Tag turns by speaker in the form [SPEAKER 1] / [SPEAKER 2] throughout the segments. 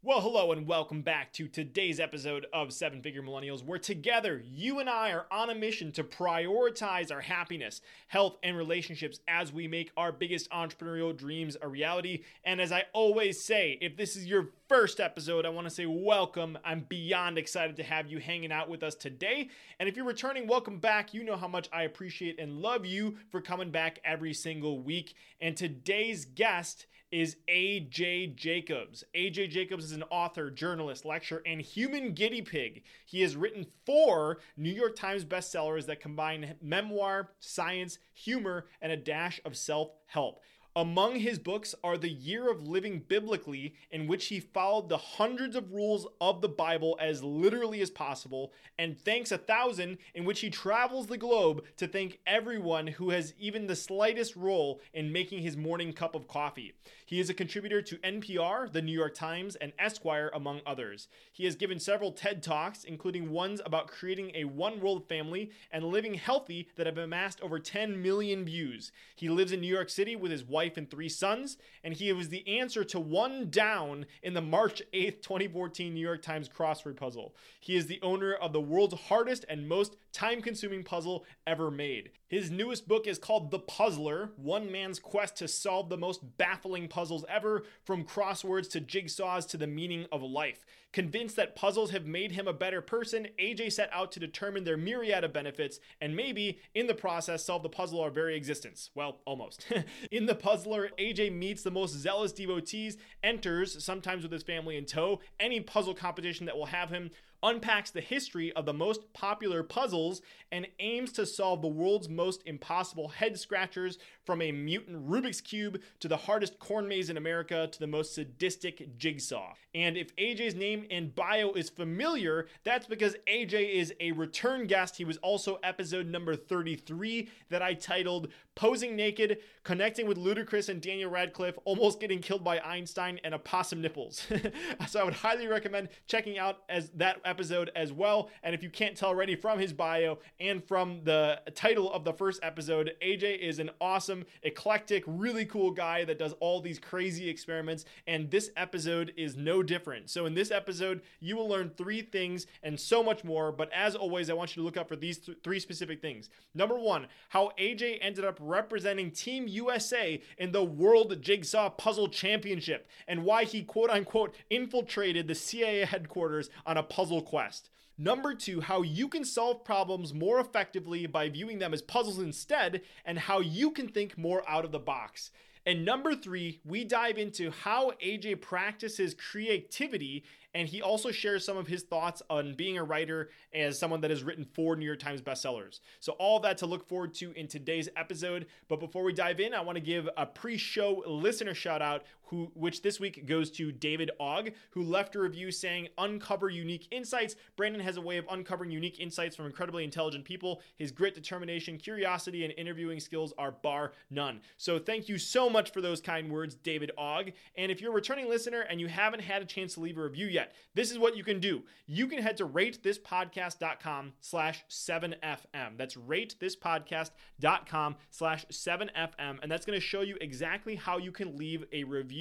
[SPEAKER 1] Well, hello and welcome back to today's episode of Seven Figure Millennials, where together you and I are on a mission to prioritize our happiness, health, and relationships as we make our biggest entrepreneurial dreams a reality. And as I always say, if this is your first episode, I want to say welcome. I'm beyond excited to have you hanging out with us today. And if you're returning, welcome back. You know how much I appreciate and love you for coming back every single week. And today's guest is AJ Jacobs. AJ Jacobs is an author, journalist, lecturer, and human guinea pig. He has written four New York Times bestsellers that combine memoir, science, humor, and a dash of self help. Among his books are The Year of Living Biblically, in which he followed the hundreds of rules of the Bible as literally as possible, and Thanks a Thousand, in which he travels the globe to thank everyone who has even the slightest role in making his morning cup of coffee. He is a contributor to NPR, The New York Times, and Esquire, among others. He has given several TED Talks, including ones about creating a one world family and living healthy that have amassed over 10 million views. He lives in New York City with his wife and three sons, and he was the answer to one down in the March 8th, 2014 New York Times crossword puzzle. He is the owner of the world's hardest and most time consuming puzzle ever made. His newest book is called The Puzzler One Man's Quest to Solve the Most Baffling Puzzles Ever, from crosswords to jigsaws to the meaning of life. Convinced that puzzles have made him a better person, AJ set out to determine their myriad of benefits and maybe, in the process, solve the puzzle of our very existence. Well, almost. in The Puzzler, AJ meets the most zealous devotees, enters, sometimes with his family in tow, any puzzle competition that will have him unpacks the history of the most popular puzzles, and aims to solve the world's most impossible head scratchers from a mutant Rubik's Cube to the hardest corn maze in America to the most sadistic jigsaw. And if AJ's name and bio is familiar, that's because AJ is a return guest. He was also episode number 33 that I titled Posing Naked, Connecting with Ludacris and Daniel Radcliffe, Almost Getting Killed by Einstein, and a Possum Nipples. so I would highly recommend checking out as that episode as well. And if you can't tell already from his bio and from the title of the first episode, AJ is an awesome, eclectic, really cool guy that does all these crazy experiments. And this episode is no different. So in this episode, you will learn three things and so much more. But as always, I want you to look up for these th- three specific things. Number one, how AJ ended up representing Team USA in the World Jigsaw Puzzle Championship and why he quote unquote infiltrated the CIA headquarters on a puzzle quest. Number two, how you can solve problems more effectively by viewing them as puzzles instead, and how you can think more out of the box. And number three, we dive into how AJ practices creativity and he also shares some of his thoughts on being a writer as someone that has written four New York Times bestsellers. So, all that to look forward to in today's episode. But before we dive in, I want to give a pre show listener shout out, who, which this week goes to David Ogg, who left a review saying, Uncover unique insights. Brandon has a way of uncovering unique insights from incredibly intelligent people. His grit, determination, curiosity, and interviewing skills are bar none. So, thank you so much for those kind words, David Ogg. And if you're a returning listener and you haven't had a chance to leave a review yet, this is what you can do. You can head to ratethispodcast.com slash 7FM. That's ratethispodcast.com slash 7FM. And that's going to show you exactly how you can leave a review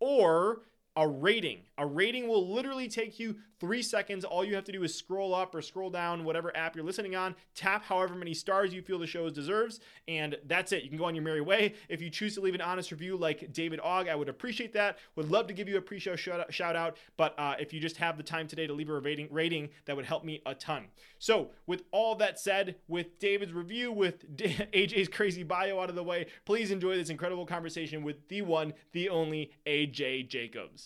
[SPEAKER 1] or a rating. A rating will literally take you three seconds. All you have to do is scroll up or scroll down, whatever app you're listening on, tap however many stars you feel the show deserves, and that's it. You can go on your merry way. If you choose to leave an honest review like David Ogg, I would appreciate that. Would love to give you a pre show shout out, but uh, if you just have the time today to leave a rating, rating, that would help me a ton. So, with all that said, with David's review, with AJ's crazy bio out of the way, please enjoy this incredible conversation with the one, the only AJ Jacobs.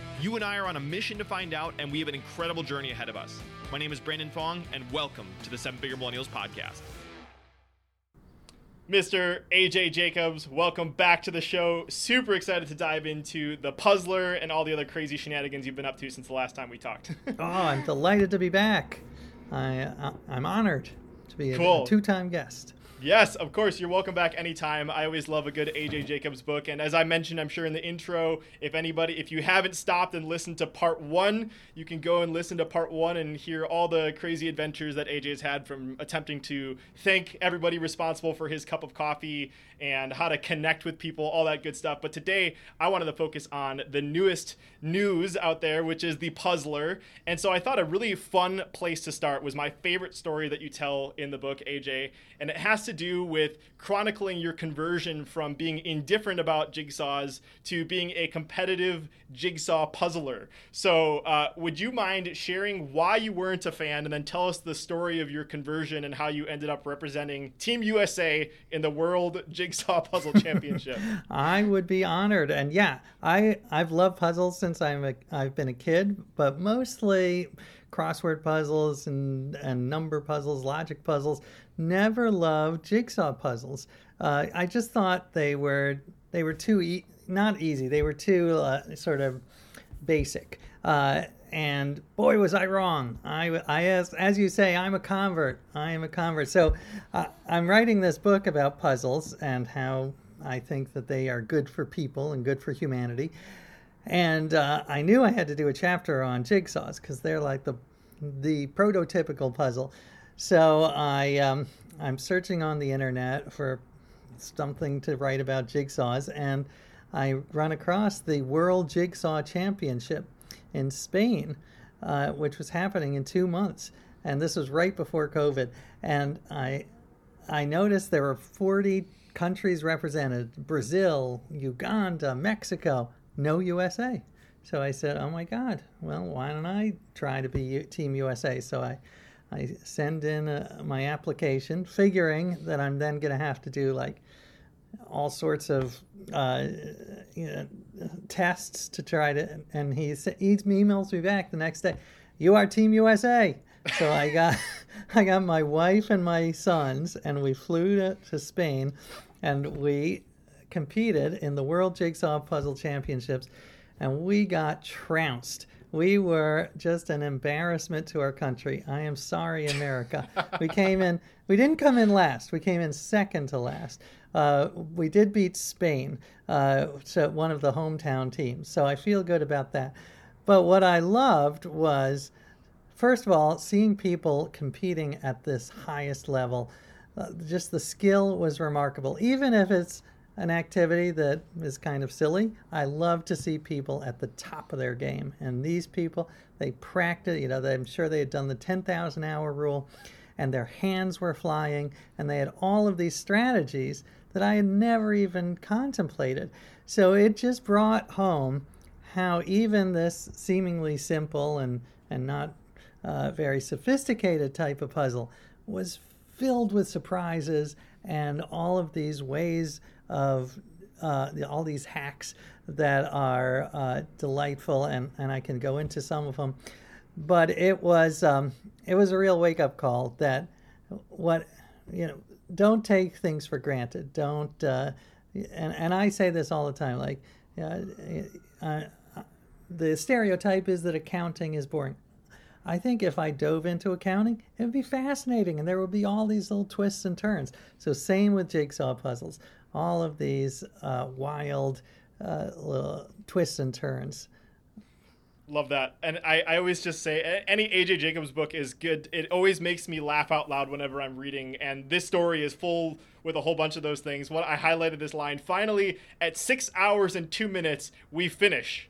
[SPEAKER 1] You and I are on a mission to find out, and we have an incredible journey ahead of us. My name is Brandon Fong, and welcome to the Seven Figure Millennials Podcast. Mr. AJ Jacobs, welcome back to the show. Super excited to dive into the puzzler and all the other crazy shenanigans you've been up to since the last time we talked.
[SPEAKER 2] oh, I'm delighted to be back. I, uh, I'm honored to be cool. a, a two time guest.
[SPEAKER 1] Yes, of course. You're welcome back anytime. I always love a good AJ Jacobs book. And as I mentioned, I'm sure in the intro, if anybody, if you haven't stopped and listened to part one, you can go and listen to part one and hear all the crazy adventures that AJ's had from attempting to thank everybody responsible for his cup of coffee and how to connect with people, all that good stuff. But today, I wanted to focus on the newest news out there, which is the Puzzler. And so I thought a really fun place to start was my favorite story that you tell in the book, AJ. And it has to do with chronicling your conversion from being indifferent about jigsaws to being a competitive jigsaw puzzler. So, uh, would you mind sharing why you weren't a fan and then tell us the story of your conversion and how you ended up representing Team USA in the World Jigsaw Puzzle Championship?
[SPEAKER 2] I would be honored. And yeah, I, I've loved puzzles since I'm a, I've been a kid, but mostly crossword puzzles and, and number puzzles, logic puzzles. Never loved jigsaw puzzles. Uh, I just thought they were they were too e- not easy. They were too uh, sort of basic. Uh, and boy, was I wrong. I, I as, as you say, I'm a convert. I am a convert. So uh, I'm writing this book about puzzles and how I think that they are good for people and good for humanity. And uh, I knew I had to do a chapter on jigsaws because they're like the the prototypical puzzle. So I um, I'm searching on the internet for something to write about jigsaws, and I run across the World Jigsaw Championship in Spain, uh, which was happening in two months, and this was right before COVID. And I I noticed there were 40 countries represented: Brazil, Uganda, Mexico no USA. So I said, oh my God, well, why don't I try to be Team USA? So I, I send in uh, my application, figuring that I'm then going to have to do like all sorts of uh, you know, tests to try to. And he, he emails me back the next day, you are Team USA. So I got, I got my wife and my sons, and we flew to, to Spain, and we competed in the World Jigsaw Puzzle Championships, and we got trounced. We were just an embarrassment to our country. I am sorry, America. we came in, we didn't come in last. We came in second to last. Uh, we did beat Spain, uh, so one of the hometown teams. So I feel good about that. But what I loved was, first of all, seeing people competing at this highest level. Uh, just the skill was remarkable, even if it's an activity that is kind of silly. I love to see people at the top of their game. And these people, they practice, you know, I'm sure they had done the 10,000 hour rule and their hands were flying and they had all of these strategies that I had never even contemplated. So it just brought home how even this seemingly simple and, and not uh, very sophisticated type of puzzle was filled with surprises and all of these ways of uh, all these hacks that are uh, delightful, and, and I can go into some of them. But it was um, it was a real wake up call that what you know don't take things for granted. Don't uh, and and I say this all the time. Like uh, the stereotype is that accounting is boring. I think if I dove into accounting, it would be fascinating and there would be all these little twists and turns. So, same with jigsaw puzzles, all of these uh, wild uh, little twists and turns.
[SPEAKER 1] Love that. And I, I always just say any AJ Jacobs book is good. It always makes me laugh out loud whenever I'm reading. And this story is full with a whole bunch of those things. What I highlighted this line finally, at six hours and two minutes, we finish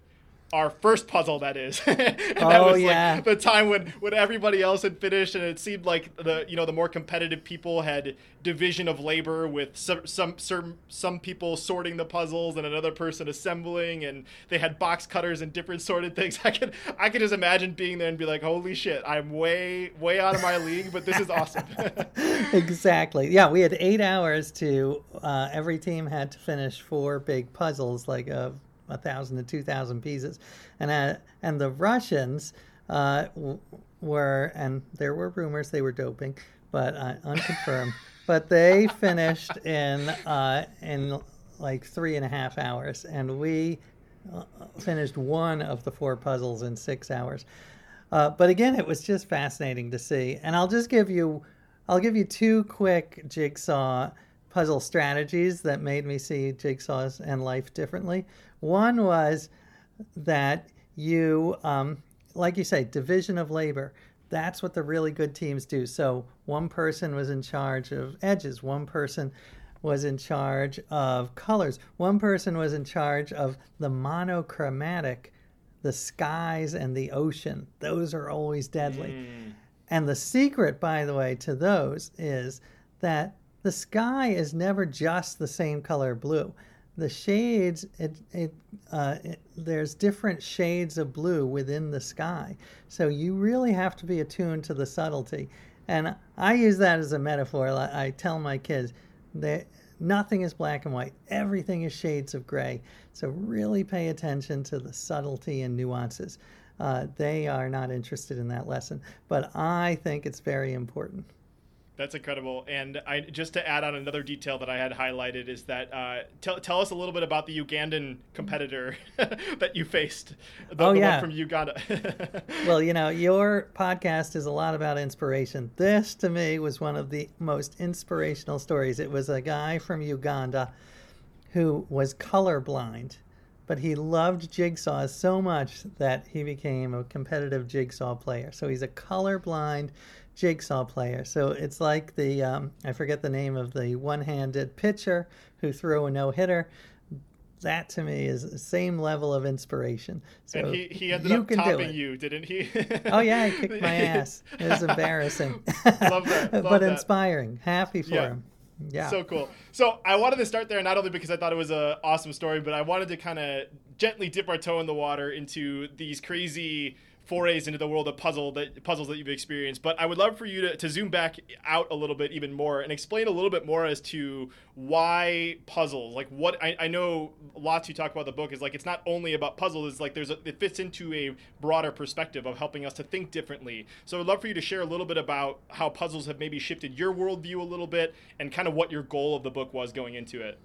[SPEAKER 1] our first puzzle that is. And
[SPEAKER 2] oh,
[SPEAKER 1] that was
[SPEAKER 2] yeah.
[SPEAKER 1] like the time when when everybody else had finished and it seemed like the you know the more competitive people had division of labor with some some some, some people sorting the puzzles and another person assembling and they had box cutters and different sorted things. I could i could just imagine being there and be like holy shit i'm way way out of my league but this is awesome.
[SPEAKER 2] Exactly. Yeah we had eight hours to uh, every team had to finish four big puzzles like a a thousand to two thousand pieces, and uh, and the Russians uh, were and there were rumors they were doping, but uh, unconfirmed. but they finished in uh, in like three and a half hours, and we uh, finished one of the four puzzles in six hours. Uh, but again, it was just fascinating to see, and I'll just give you, I'll give you two quick jigsaw puzzle strategies that made me see jigsaws and life differently. One was that you, um, like you say, division of labor. That's what the really good teams do. So one person was in charge of edges, one person was in charge of colors, one person was in charge of the monochromatic, the skies and the ocean. Those are always deadly. Mm. And the secret, by the way, to those is that the sky is never just the same color blue. The shades it, it, uh, it, there's different shades of blue within the sky. So you really have to be attuned to the subtlety. And i use that as a metaphor. I, I tell my kids that nothing is black and white. Everything is shades of gray. So really pay attention to the subtlety and nuances. Uh, they are not interested in that lesson. But i think it's very important
[SPEAKER 1] that's incredible. And I just to add on another detail that I had highlighted is that uh, tell tell us a little bit about the Ugandan competitor that you faced. The,
[SPEAKER 2] oh
[SPEAKER 1] the
[SPEAKER 2] yeah,
[SPEAKER 1] from Uganda.
[SPEAKER 2] well, you know, your podcast is a lot about inspiration. This to me was one of the most inspirational stories. It was a guy from Uganda who was colorblind but he loved jigsaws so much that he became a competitive jigsaw player. So he's a colorblind jigsaw player. So it's like the um, I forget the name of the one-handed pitcher who threw a no-hitter. That to me is the same level of inspiration. So
[SPEAKER 1] and he, he ended up topping you, didn't he?
[SPEAKER 2] oh yeah, he kicked my ass. It was embarrassing.
[SPEAKER 1] Love that. Love
[SPEAKER 2] but
[SPEAKER 1] that.
[SPEAKER 2] inspiring. Happy for
[SPEAKER 1] yeah.
[SPEAKER 2] him. Yeah.
[SPEAKER 1] So cool. So I wanted to start there not only because I thought it was an awesome story, but I wanted to kind of gently dip our toe in the water into these crazy forays into the world of puzzle that puzzles that you've experienced. But I would love for you to, to zoom back out a little bit even more and explain a little bit more as to why puzzles. Like what I, I know lots you talk about the book is like it's not only about puzzles, it's like there's a, it fits into a broader perspective of helping us to think differently. So I'd love for you to share a little bit about how puzzles have maybe shifted your worldview a little bit and kind of what your goal of the book was going into it.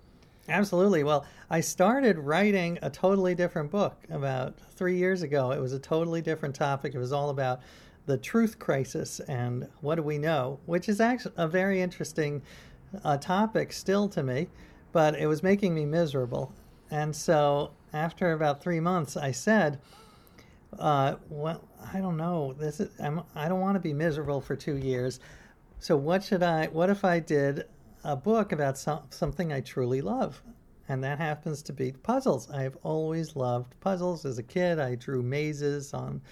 [SPEAKER 2] Absolutely. Well, I started writing a totally different book about three years ago. It was a totally different topic. It was all about the truth crisis and what do we know, which is actually a very interesting uh, topic still to me, but it was making me miserable. And so after about three months, I said, uh, well, I don't know. This is I'm, I don't want to be miserable for two years. So what should I? What if I did a book about some, something I truly love, and that happens to be puzzles. I have always loved puzzles. As a kid, I drew mazes on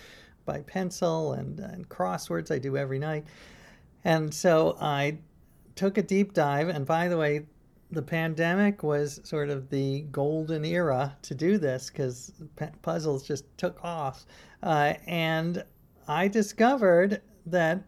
[SPEAKER 2] by pencil and, and crosswords I do every night. And so I took a deep dive. And by the way, the pandemic was sort of the golden era to do this because puzzles just took off. Uh, and I discovered that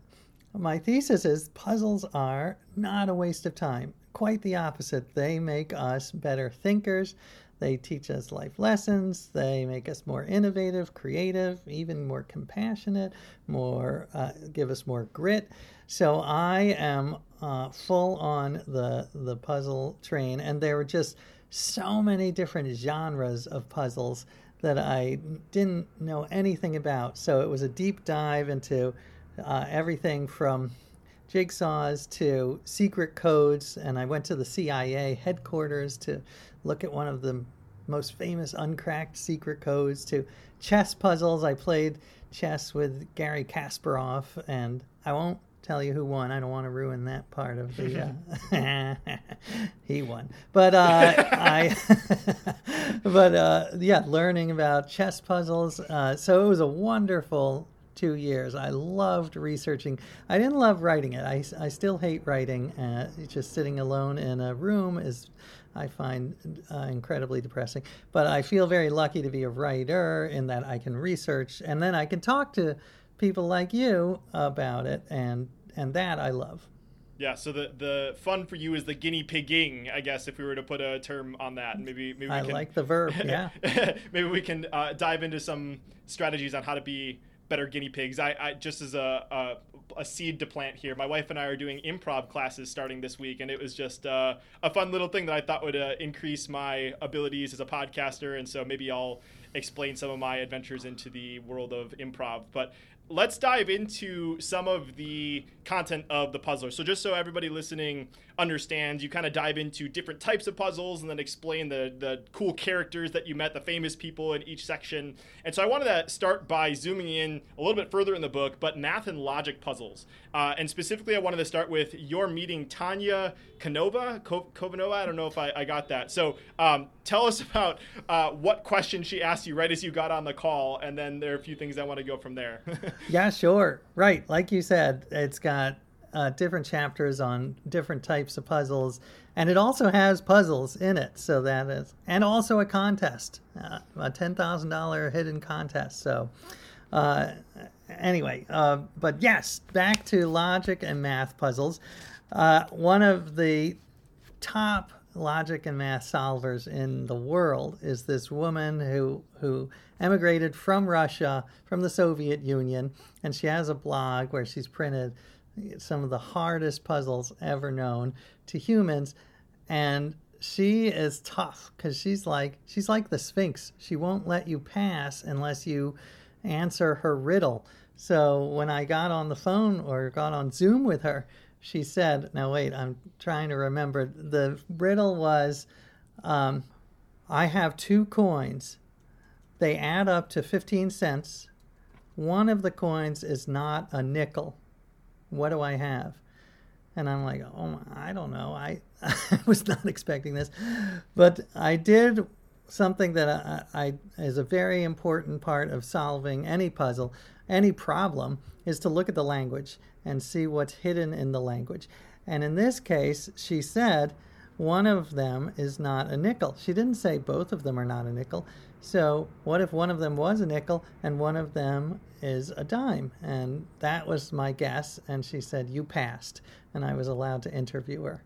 [SPEAKER 2] my thesis is puzzles are not a waste of time. Quite the opposite. They make us better thinkers. They teach us life lessons. They make us more innovative, creative, even more compassionate, more uh, give us more grit. So I am uh, full on the the puzzle train, and there were just so many different genres of puzzles that I didn't know anything about. So it was a deep dive into uh, everything from jigsaws to secret codes. And I went to the CIA headquarters to look at one of the most famous uncracked secret codes to chess puzzles. I played chess with Garry Kasparov, and I won't tell you who won. I don't want to ruin that part of the. Uh, he won, but uh, I. but uh, yeah, learning about chess puzzles. Uh, so it was a wonderful two years. I loved researching. I didn't love writing it. I, I still hate writing. Uh, just sitting alone in a room is I find uh, incredibly depressing. But I feel very lucky to be a writer in that I can research and then I can talk to people like you about it, and and that I love.
[SPEAKER 1] Yeah, so the the fun for you is the guinea pigging, I guess, if we were to put a term on that. Maybe maybe we
[SPEAKER 2] I
[SPEAKER 1] can,
[SPEAKER 2] like the verb. Yeah.
[SPEAKER 1] maybe we can uh, dive into some strategies on how to be better guinea pigs. I, I just as a, a, a seed to plant here. My wife and I are doing improv classes starting this week, and it was just uh, a fun little thing that I thought would uh, increase my abilities as a podcaster. And so maybe I'll explain some of my adventures into the world of improv. But let's dive into some of the content of the puzzler. So just so everybody listening understands, you kind of dive into different types of puzzles and then explain the the cool characters that you met, the famous people in each section. And so I wanted to start by zooming in a little bit further in the book, but math and logic puzzles. Uh, and specifically, I wanted to start with your meeting Tanya Kanova, Khovanova. I don't know if I, I got that. So um, tell us about uh, what question she asked you right as you got on the call, and then there are a few things I want to go from there.
[SPEAKER 2] yeah, sure. Right, like you said, it's got uh, different chapters on different types of puzzles, and it also has puzzles in it. So that is, and also a contest, uh, a ten thousand dollar hidden contest. So. Uh, anyway, uh, but yes, back to logic and math puzzles. Uh, one of the top logic and math solvers in the world is this woman who who emigrated from Russia, from the Soviet Union, and she has a blog where she's printed some of the hardest puzzles ever known to humans. And she is tough because she's like she's like the sphinx. She won't let you pass unless you answer her riddle. So when i got on the phone or got on zoom with her she said now wait i'm trying to remember. The riddle was um, i have two coins. They add up to 15 cents. One of the coins is not a nickel what do I have? And I'm like, oh, I don't know. I, I was not expecting this, but I did something that I, I is a very important part of solving any puzzle, any problem, is to look at the language and see what's hidden in the language. And in this case, she said one of them is not a nickel. She didn't say both of them are not a nickel. So, what if one of them was a nickel and one of them is a dime? And that was my guess. And she said, You passed. And I was allowed to interview her.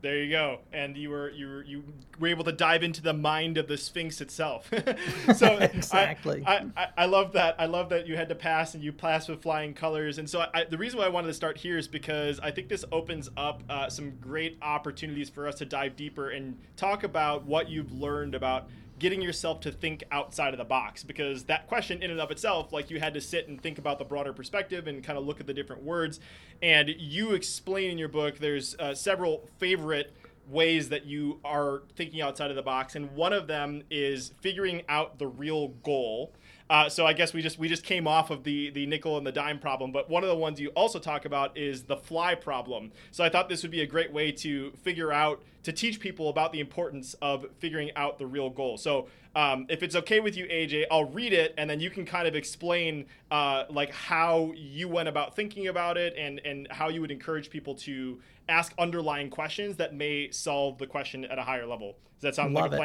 [SPEAKER 1] There you go, and you were you were you were able to dive into the mind of the Sphinx itself.
[SPEAKER 2] so exactly,
[SPEAKER 1] I, I, I, love that. I love that you had to pass and you passed with flying colors. And so I, the reason why I wanted to start here is because I think this opens up uh, some great opportunities for us to dive deeper and talk about what you've learned about getting yourself to think outside of the box because that question in and of itself like you had to sit and think about the broader perspective and kind of look at the different words. And you explain in your book there's uh, several favorite ways that you are thinking outside of the box and one of them is figuring out the real goal uh, so I guess we just we just came off of the the nickel and the dime problem, but one of the ones you also talk about is the fly problem. So I thought this would be a great way to figure out to teach people about the importance of figuring out the real goal. So um, if it's okay with you, AJ, I'll read it and then you can kind of explain uh, like how you went about thinking about it and and how you would encourage people to ask underlying questions that may solve the question at a higher level. Does that sound
[SPEAKER 2] Love
[SPEAKER 1] like a
[SPEAKER 2] it.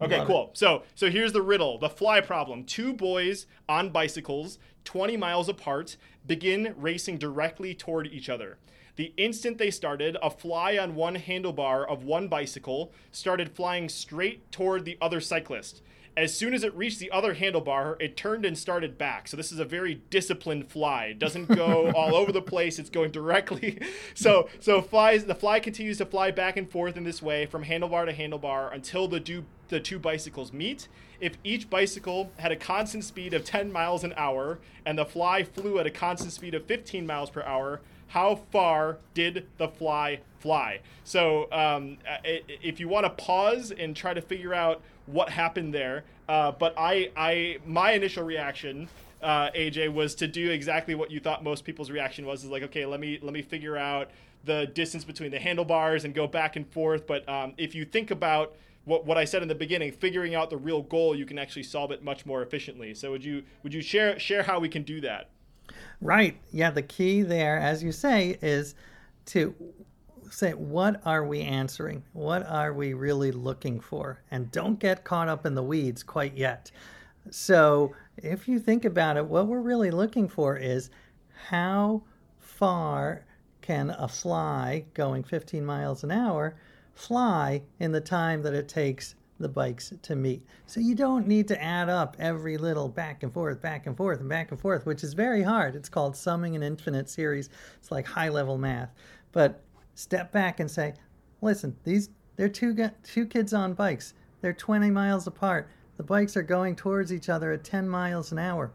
[SPEAKER 1] Okay,
[SPEAKER 2] Love
[SPEAKER 1] cool. So so here's the riddle: the fly problem. Two boys on bicycles, 20 miles apart, begin racing directly toward each other. The instant they started, a fly on one handlebar of one bicycle started flying straight toward the other cyclist. As soon as it reached the other handlebar, it turned and started back. So this is a very disciplined fly. It doesn't go all over the place. It's going directly. So so flies the fly continues to fly back and forth in this way from handlebar to handlebar until the two the two bicycles meet. If each bicycle had a constant speed of 10 miles an hour and the fly flew at a constant speed of 15 miles per hour, how far did the fly fly? So, um, if you want to pause and try to figure out what happened there, uh, but I, I, my initial reaction, uh, AJ, was to do exactly what you thought most people's reaction was: is like, okay, let me let me figure out the distance between the handlebars and go back and forth. But um, if you think about what, what I said in the beginning, figuring out the real goal, you can actually solve it much more efficiently. So would you would you share share how we can do that?
[SPEAKER 2] Right. Yeah. The key there, as you say, is to say, what are we answering? What are we really looking for? And don't get caught up in the weeds quite yet. So, if you think about it, what we're really looking for is how far can a fly going 15 miles an hour fly in the time that it takes the bikes to meet. So you don't need to add up every little back and forth, back and forth, and back and forth, which is very hard. It's called summing an infinite series. It's like high level math. But step back and say, listen, these they're two two kids on bikes. They're 20 miles apart. The bikes are going towards each other at 10 miles an hour.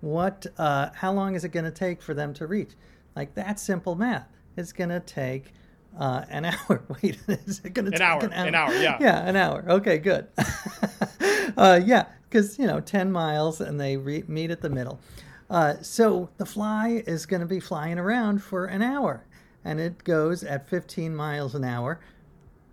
[SPEAKER 2] What? Uh, how long is it going to take for them to reach? Like that simple math. It's going to take uh, an hour. Wait, is it going to take
[SPEAKER 1] hour,
[SPEAKER 2] an hour?
[SPEAKER 1] An hour, yeah.
[SPEAKER 2] Yeah, an hour. Okay, good. uh, yeah, because, you know, 10 miles and they re- meet at the middle. Uh, so the fly is going to be flying around for an hour and it goes at 15 miles an hour.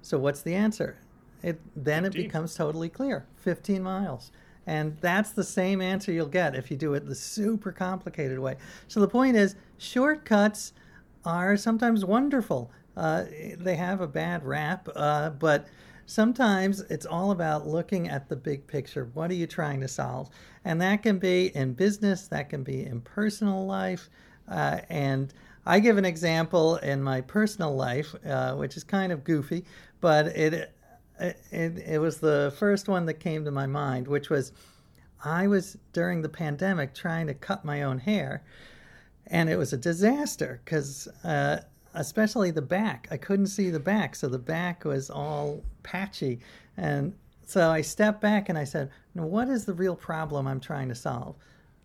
[SPEAKER 2] So what's the answer? It then 15. it becomes totally clear. 15 miles. And that's the same answer you'll get if you do it the super complicated way. So the point is, shortcuts are sometimes wonderful. Uh, they have a bad rap, uh, but sometimes it's all about looking at the big picture. What are you trying to solve? And that can be in business, that can be in personal life. Uh, and I give an example in my personal life, uh, which is kind of goofy, but it, it, it was the first one that came to my mind, which was I was during the pandemic trying to cut my own hair. And it was a disaster because uh, especially the back. I couldn't see the back, so the back was all patchy. And so I stepped back and I said, What is the real problem I'm trying to solve?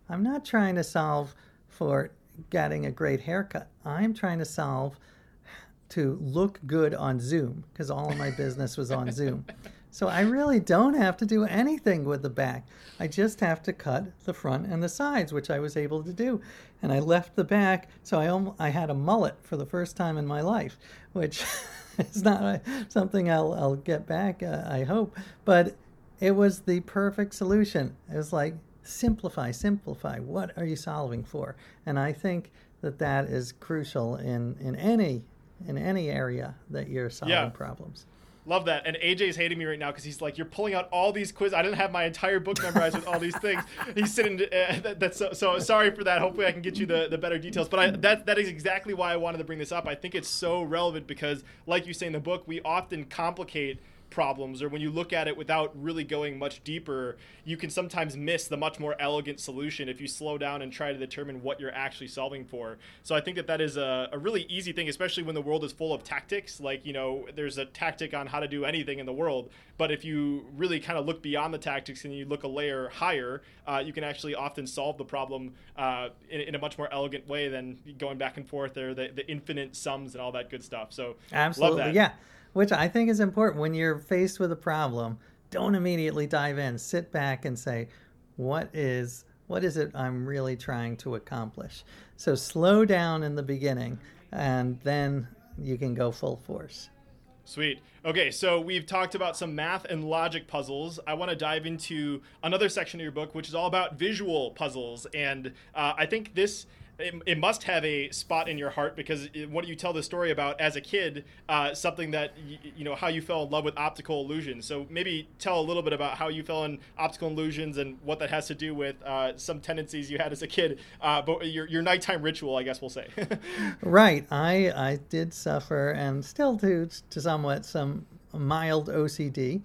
[SPEAKER 2] I'm not trying to solve for getting a great haircut. I'm trying to solve to look good on Zoom because all of my business was on Zoom. So I really don't have to do anything with the back. I just have to cut the front and the sides, which I was able to do. And I left the back, so I, I had a mullet for the first time in my life, which is not something I'll, I'll get back, uh, I hope. But it was the perfect solution. It was like, simplify, simplify. What are you solving for? And I think that that is crucial in, in any in any area that you're solving yeah. problems.
[SPEAKER 1] Love that. And AJ's hating me right now because he's like, "You're pulling out all these quizzes. I didn't have my entire book memorized with all these things." He's sitting. Uh, that, that's so, so, sorry for that. Hopefully, I can get you the, the better details. But I, that that is exactly why I wanted to bring this up. I think it's so relevant because, like you say in the book, we often complicate problems or when you look at it without really going much deeper you can sometimes miss the much more elegant solution if you slow down and try to determine what you're actually solving for. So i think that that is a, a really easy thing especially when the world is full of tactics. Like you know there's a tactic on how to do anything in the world but if you really kind of look beyond the tactics and you look a layer higher uh, you can actually often solve the problem uh, in, in, a much more elegant way than going back and forth or the, the infinite sums and all that good stuff. So
[SPEAKER 2] absolutely yeah which I think is important when you're faced with a problem. Don't immediately dive in. Sit back and say, what is what is it I'm really trying to accomplish? So slow down in the beginning and then you can go full force.
[SPEAKER 1] Sweet. Okay, so we've talked about some math and logic puzzles. I want to dive into another section of your book, which is all about visual puzzles. And uh, I think this it, it, must have a spot in your heart because it, what you tell the story about as a kid, uh, something that y- you know how you fell in love with optical illusions. So maybe tell a little bit about how you fell in optical illusions and what that has to do with uh, some tendencies you had as a kid, uh, but your your nighttime ritual, I guess we'll say.
[SPEAKER 2] right, I I did suffer and still do to somewhat some mild OCD.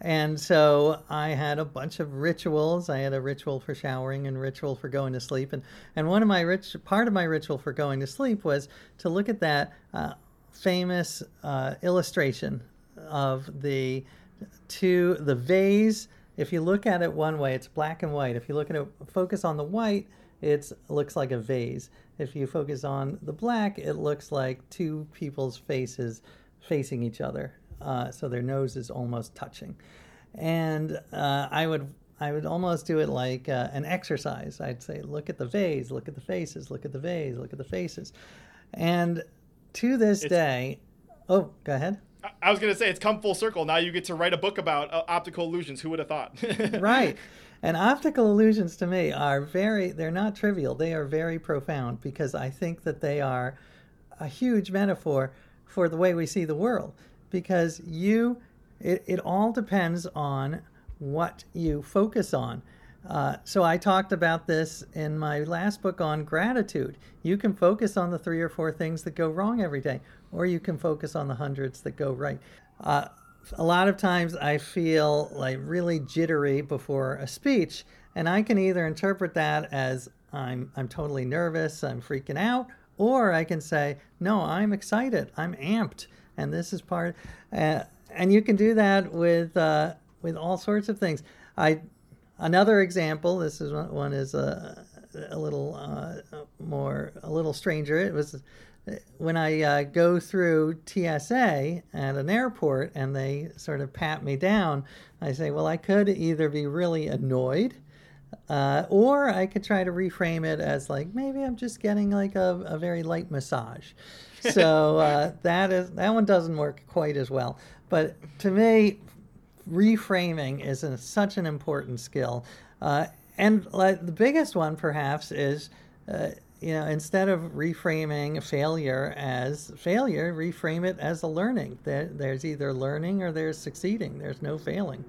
[SPEAKER 2] And so I had a bunch of rituals. I had a ritual for showering and ritual for going to sleep. And, and one of my rich part of my ritual for going to sleep was to look at that uh, famous uh, illustration of the two the vase. If you look at it one way, it's black and white. If you look at it, focus on the white, it looks like a vase. If you focus on the black, it looks like two people's faces facing each other uh, so their nose is almost touching. And uh, I would I would almost do it like uh, an exercise. I'd say, look at the vase, look at the faces, look at the vase, look at the faces. And to this it's, day, oh, go ahead.
[SPEAKER 1] I was going to say it's come full circle. Now you get to write a book about uh, optical illusions. Who would have thought?
[SPEAKER 2] right. And optical illusions to me are very, they're not trivial. They are very profound because I think that they are a huge metaphor for the way we see the world because you it, it all depends on what you focus on. Uh, so I talked about this in my last book on gratitude. You can focus on the three or four things that go wrong every day, or you can focus on the hundreds that go right. Uh, a lot of times I feel like really jittery before a speech, and I can either interpret that as I'm I'm totally nervous, I'm freaking out, or I can say, no, I'm excited, I'm amped and this is part. Uh, and you can do that with uh, with all sorts of things. I another example. This is one, one is a, a little uh, more a little stranger. It was when I uh, go through TSA at an airport and they sort of pat me down. I say, well, I could either be really annoyed. Uh, or I could try to reframe it as like maybe I'm just getting like a, a very light massage so uh, that is that one doesn't work quite as well. But to me, reframing is a, such an important skill. Uh, and like, the biggest one, perhaps, is uh, you know instead of reframing failure as failure, reframe it as a learning. There, there's either learning or there's succeeding. There's no failing.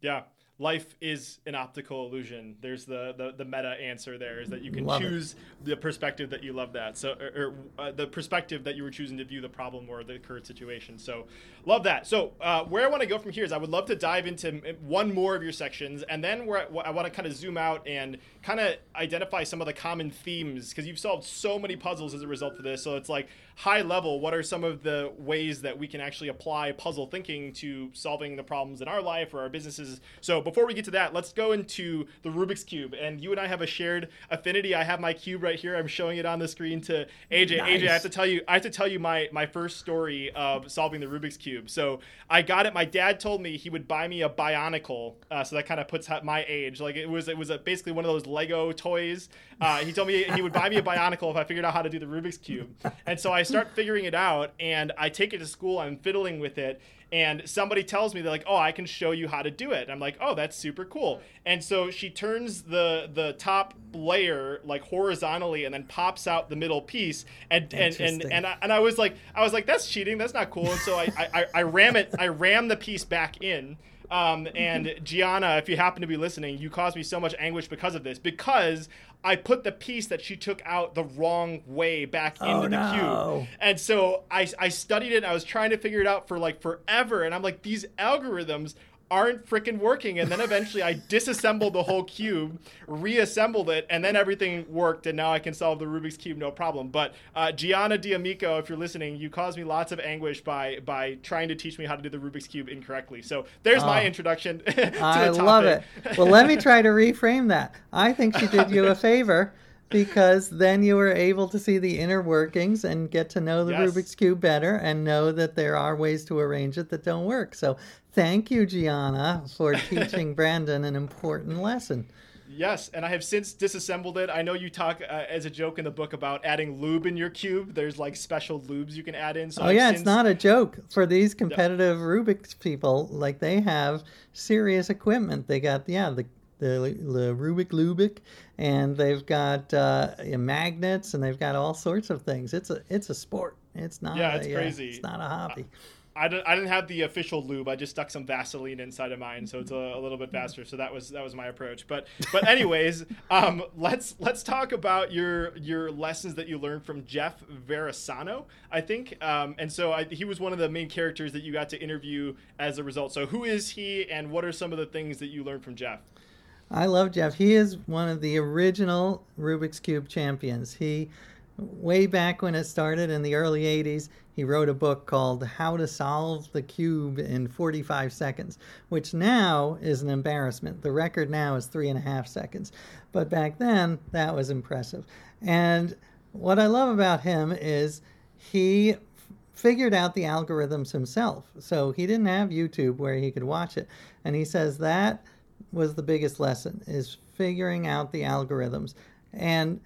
[SPEAKER 1] Yeah, life is an optical illusion. There's the the, the meta answer there is that you can
[SPEAKER 2] love
[SPEAKER 1] choose
[SPEAKER 2] it.
[SPEAKER 1] the perspective that you love that. So or, or uh, the perspective that you were choosing to view the problem or the current situation. So love that. So uh, where I want to go from here is I would love to dive into one more of your sections, and then where I, I want to kind of zoom out and kind of identify some of the common themes because you've solved so many puzzles as a result of this. So it's like high level, what are some of the ways that we can actually apply puzzle thinking to solving the problems in our life or our businesses? So before we get to that, let's go into the Rubik's Cube. And you and I have a shared affinity. I have my cube right here. I'm showing it on the screen to AJ. Nice. AJ, I have to tell you, I have to tell you my, my first story of solving the Rubik's Cube. So I got it. My dad told me he would buy me a Bionicle. Uh, so that kind of puts my age. Like it was, it was a, basically one of those Lego toys. Uh, he told me he would buy me a Bionicle if I figured out how to do the Rubik's Cube. And so I I start figuring it out and I take it to school. I'm fiddling with it. And somebody tells me they're like, "Oh, I can show you how to do it." And I'm like, "Oh, that's super cool." And so she turns the the top layer like horizontally and then pops out the middle piece. And and and and I, and I was like, I was like, "That's cheating. That's not cool." And so I I, I ram it. I ram the piece back in. Um, and Gianna, if you happen to be listening, you caused me so much anguish because of this. Because I put the piece that she took out the wrong way back oh, into the no. cube. And so I, I studied it and I was trying to figure it out for like forever. And I'm like, these algorithms aren't freaking working. And then eventually I disassembled the whole cube, reassembled it, and then everything worked. And now I can solve the Rubik's Cube no problem. But uh, Gianna D'Amico, if you're listening, you caused me lots of anguish by by trying to teach me how to do the Rubik's Cube incorrectly. So there's my ah. introduction I
[SPEAKER 2] love it. Well, let me try to reframe that. I think she did you a favor because then you were able to see the inner workings and get to know the yes. Rubik's Cube better and know that there are ways to arrange it that don't work. So thank you, Gianna, for teaching Brandon an important lesson.
[SPEAKER 1] Yes, and I have since disassembled it. I know you talk uh, as a joke in the book about adding lube in your cube. There's like special lubes you can add in.
[SPEAKER 2] So oh I've yeah, since... it's not a joke for these competitive. Rubik's people. Like they have serious equipment. They got yeah the the, the Rubik Lubic, and they've got uh, magnets, and they've got all sorts of things. It's a it's a sport. It's not.
[SPEAKER 1] Yeah, it's
[SPEAKER 2] a,
[SPEAKER 1] crazy.
[SPEAKER 2] Uh, it's not a hobby.
[SPEAKER 1] I didn't, I didn't have the official lube. I just stuck some Vaseline inside of mine, so it's a, a little bit faster. So that was that was my approach. But but anyways, um, let's let's talk about your your lessons that you learned from Jeff Varasano, I think. Um, and so I, he was one of the main characters that you got to interview as a result. So who is he, and what are some of the things that you learned from Jeff?
[SPEAKER 2] I love Jeff. He is one of the original Rubik's Cube champions. He way back when it started in the early 80s, he wrote a book called How to Solve the Cube in 45 Seconds, which now is an embarrassment. The record now is three and a half seconds. But back then, that was impressive. And what I love about him is he figured out the algorithms himself. So he didn't have YouTube where he could watch it. And he says that was the biggest lesson is figuring out the algorithms. And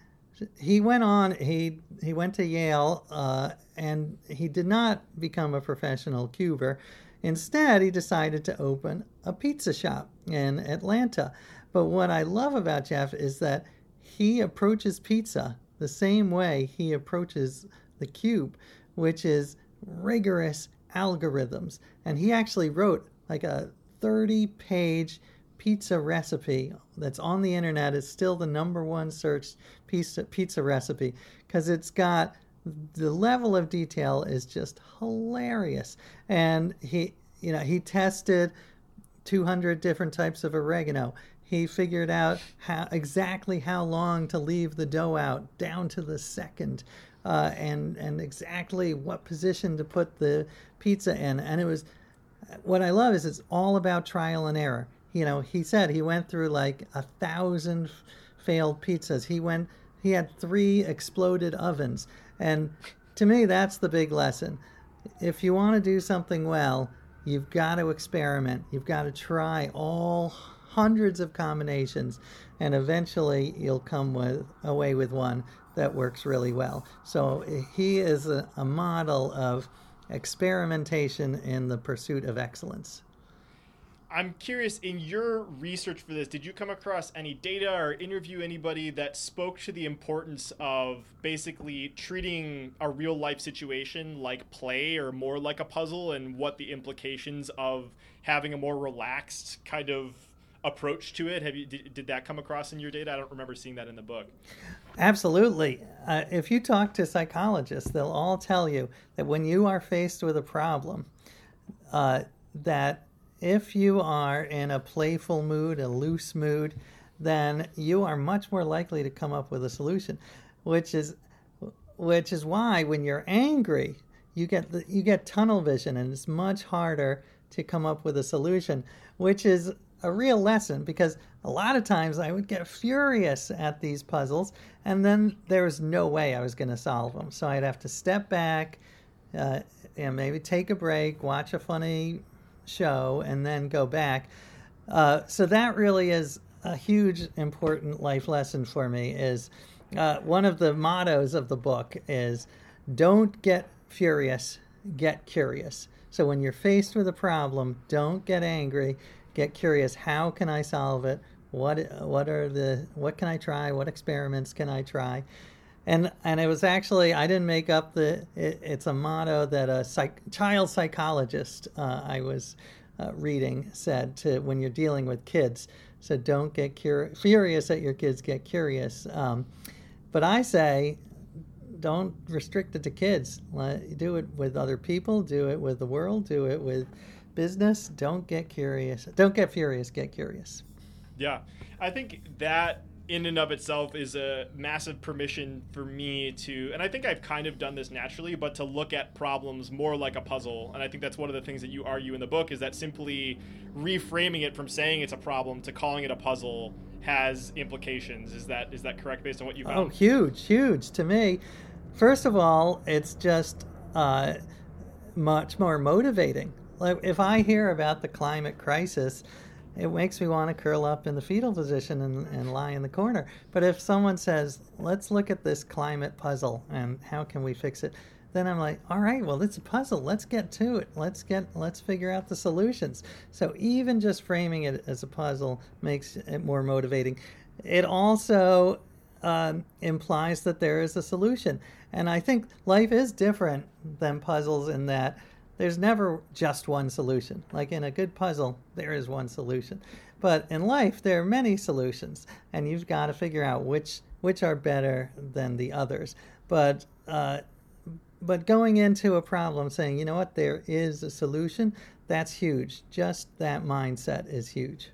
[SPEAKER 2] he went on. He he went to Yale, uh, and he did not become a professional cuber. Instead, he decided to open a pizza shop in Atlanta. But what I love about Jeff is that he approaches pizza the same way he approaches the cube, which is rigorous algorithms. And he actually wrote like a 30 page pizza recipe that's on the internet is still the number one searched pizza pizza recipe because it's got the level of detail is just hilarious. And he you know he tested 200 different types of oregano. He figured out how exactly how long to leave the dough out down to the second uh, and and exactly what position to put the pizza in. And it was what i love is it's all about trial and error you know, he said he went through like a thousand failed pizzas. He went, he had three exploded ovens. And to me, that's the big lesson. If you want to do something well, you've got to experiment. You've got to try all hundreds of combinations, and eventually you'll come with, away with one that works really well. So eh, he is a, a model of experimentation in the pursuit of excellence.
[SPEAKER 1] I'm curious in your research for this, did you come across any data or interview anybody that spoke to the importance of basically treating a real life situation like play or more like a puzzle and what the implications of having a more relaxed kind of approach to it? Have you did, did that come across in your data? I don't remember seeing that in the book.
[SPEAKER 2] Absolutely. Uh, if you talk to psychologists, they'll all tell you that when you are faced with a problem, uh, that if you are in a playful mood, a loose mood, then you are much more likely to come up with a solution, which is which is why when you're angry, you get the, you get tunnel vision and it's much harder to come up with a solution, which is a real lesson because a lot of times I would get furious at these puzzles and then there was no way I was going to solve them. So I'd have to step back, uh, and maybe take a break, watch a funny show and then go back. Uh, so that really is a huge important life lesson for me. Is uh, one of the mottos of the book is don't get furious, get curious. So when you're faced with a problem, don't get angry, get curious. How can I solve it? What what are the what can I try? What experiments can I try? And and it was actually I didn't make up the it, it's a motto that a psych, child psychologist uh, I was uh, reading said to when you're dealing with kids so don't get cur- furious at your kids get curious. Um, but I say don't restrict it to kids. Do it with other people do it with the world do it with business. Don't get curious don't get furious get curious.
[SPEAKER 1] Yeah. I think that in and of itself is a massive permission for me to and i think i've kind of done this naturally but to look at problems more like a puzzle. And i think that's one of the things that you argue in the book is that simply reframing it from saying it's a problem to calling it a puzzle has implications. Is that is that correct based on what you found?
[SPEAKER 2] Oh huge huge to me. First of all it's just uh, much more motivating. Like if i hear about the climate crisis it makes me want to curl up in the fetal position and, and lie in the corner. But if someone says, let's look at this climate puzzle and how can we fix it, then I'm like, all right, well, it's a puzzle. Let's get to it. Let's get, let's figure out the solutions. So even just framing it as a puzzle makes it more motivating. It also um, implies that there is a solution. And I think life is different than puzzles in that there's never just one solution. Like in a good puzzle, there is one solution. But in life, there are many solutions, and you've got to figure out which which are better than the others. But uh, but going into a problem saying, you know what, there is a solution, that's huge. Just that mindset is huge.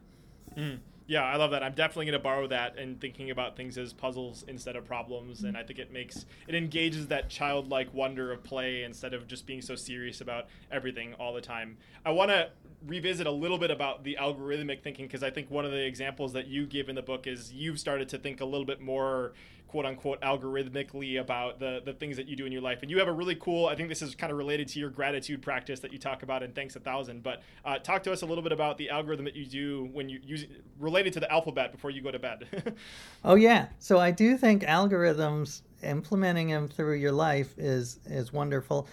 [SPEAKER 1] Mm. Yeah, I love that. I'm definitely going to borrow that and thinking about things as puzzles instead of problems. And I think it makes it engages that childlike wonder of play instead of just being so serious about everything all the time. I want to revisit a little bit about the algorithmic thinking because I think one of the examples that you give in the book is you've started to think a little bit more quote unquote algorithmically about the the things that you do in your life. And you have a really cool i think this is kind of related to your gratitude practice that you talk about in thanks a thousand but uh, talk to us a little bit about the algorithm that you do when you use related to the alphabet before you go to bed.
[SPEAKER 2] Oh yeah. So i do think algorithms implementing them through your life is is wonderful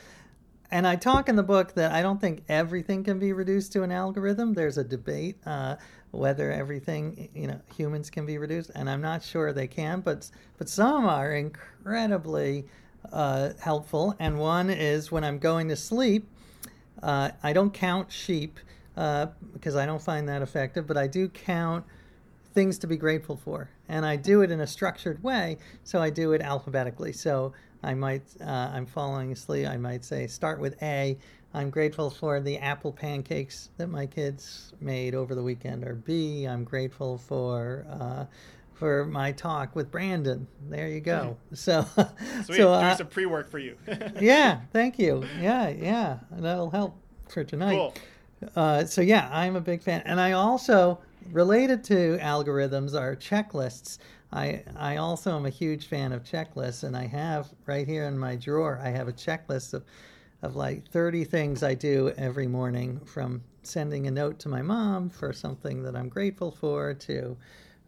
[SPEAKER 2] and I talk in the book that I don't think everything can be reduced to an algorithm. There's a debate uh, whether everything, you know, humans can be reduced, and I'm not sure they can, but but some are incredibly uh, helpful. And one is when I'm going to sleep, uh, I don't count sheep uh, because I don't find that effective, but I do count things to be grateful for, and I do it in a structured way. So I do it alphabetically. So I might, uh, I'm falling asleep. I might say, start with A. I'm grateful for the apple pancakes that my kids made over the weekend. Or B, I'm grateful for uh, for my talk with Brandon. There you go. So,
[SPEAKER 1] Sweet. so uh, some pre work for you.
[SPEAKER 2] yeah, thank you. Yeah, yeah, that'll help for tonight. Cool. Uh, so yeah, I'm a big fan, and I also related to algorithms are checklists. I I also am a huge fan of checklists, and I have right here in my drawer. I have a checklist of of like 30 things I do every morning, from sending a note to my mom for something that I'm grateful for, to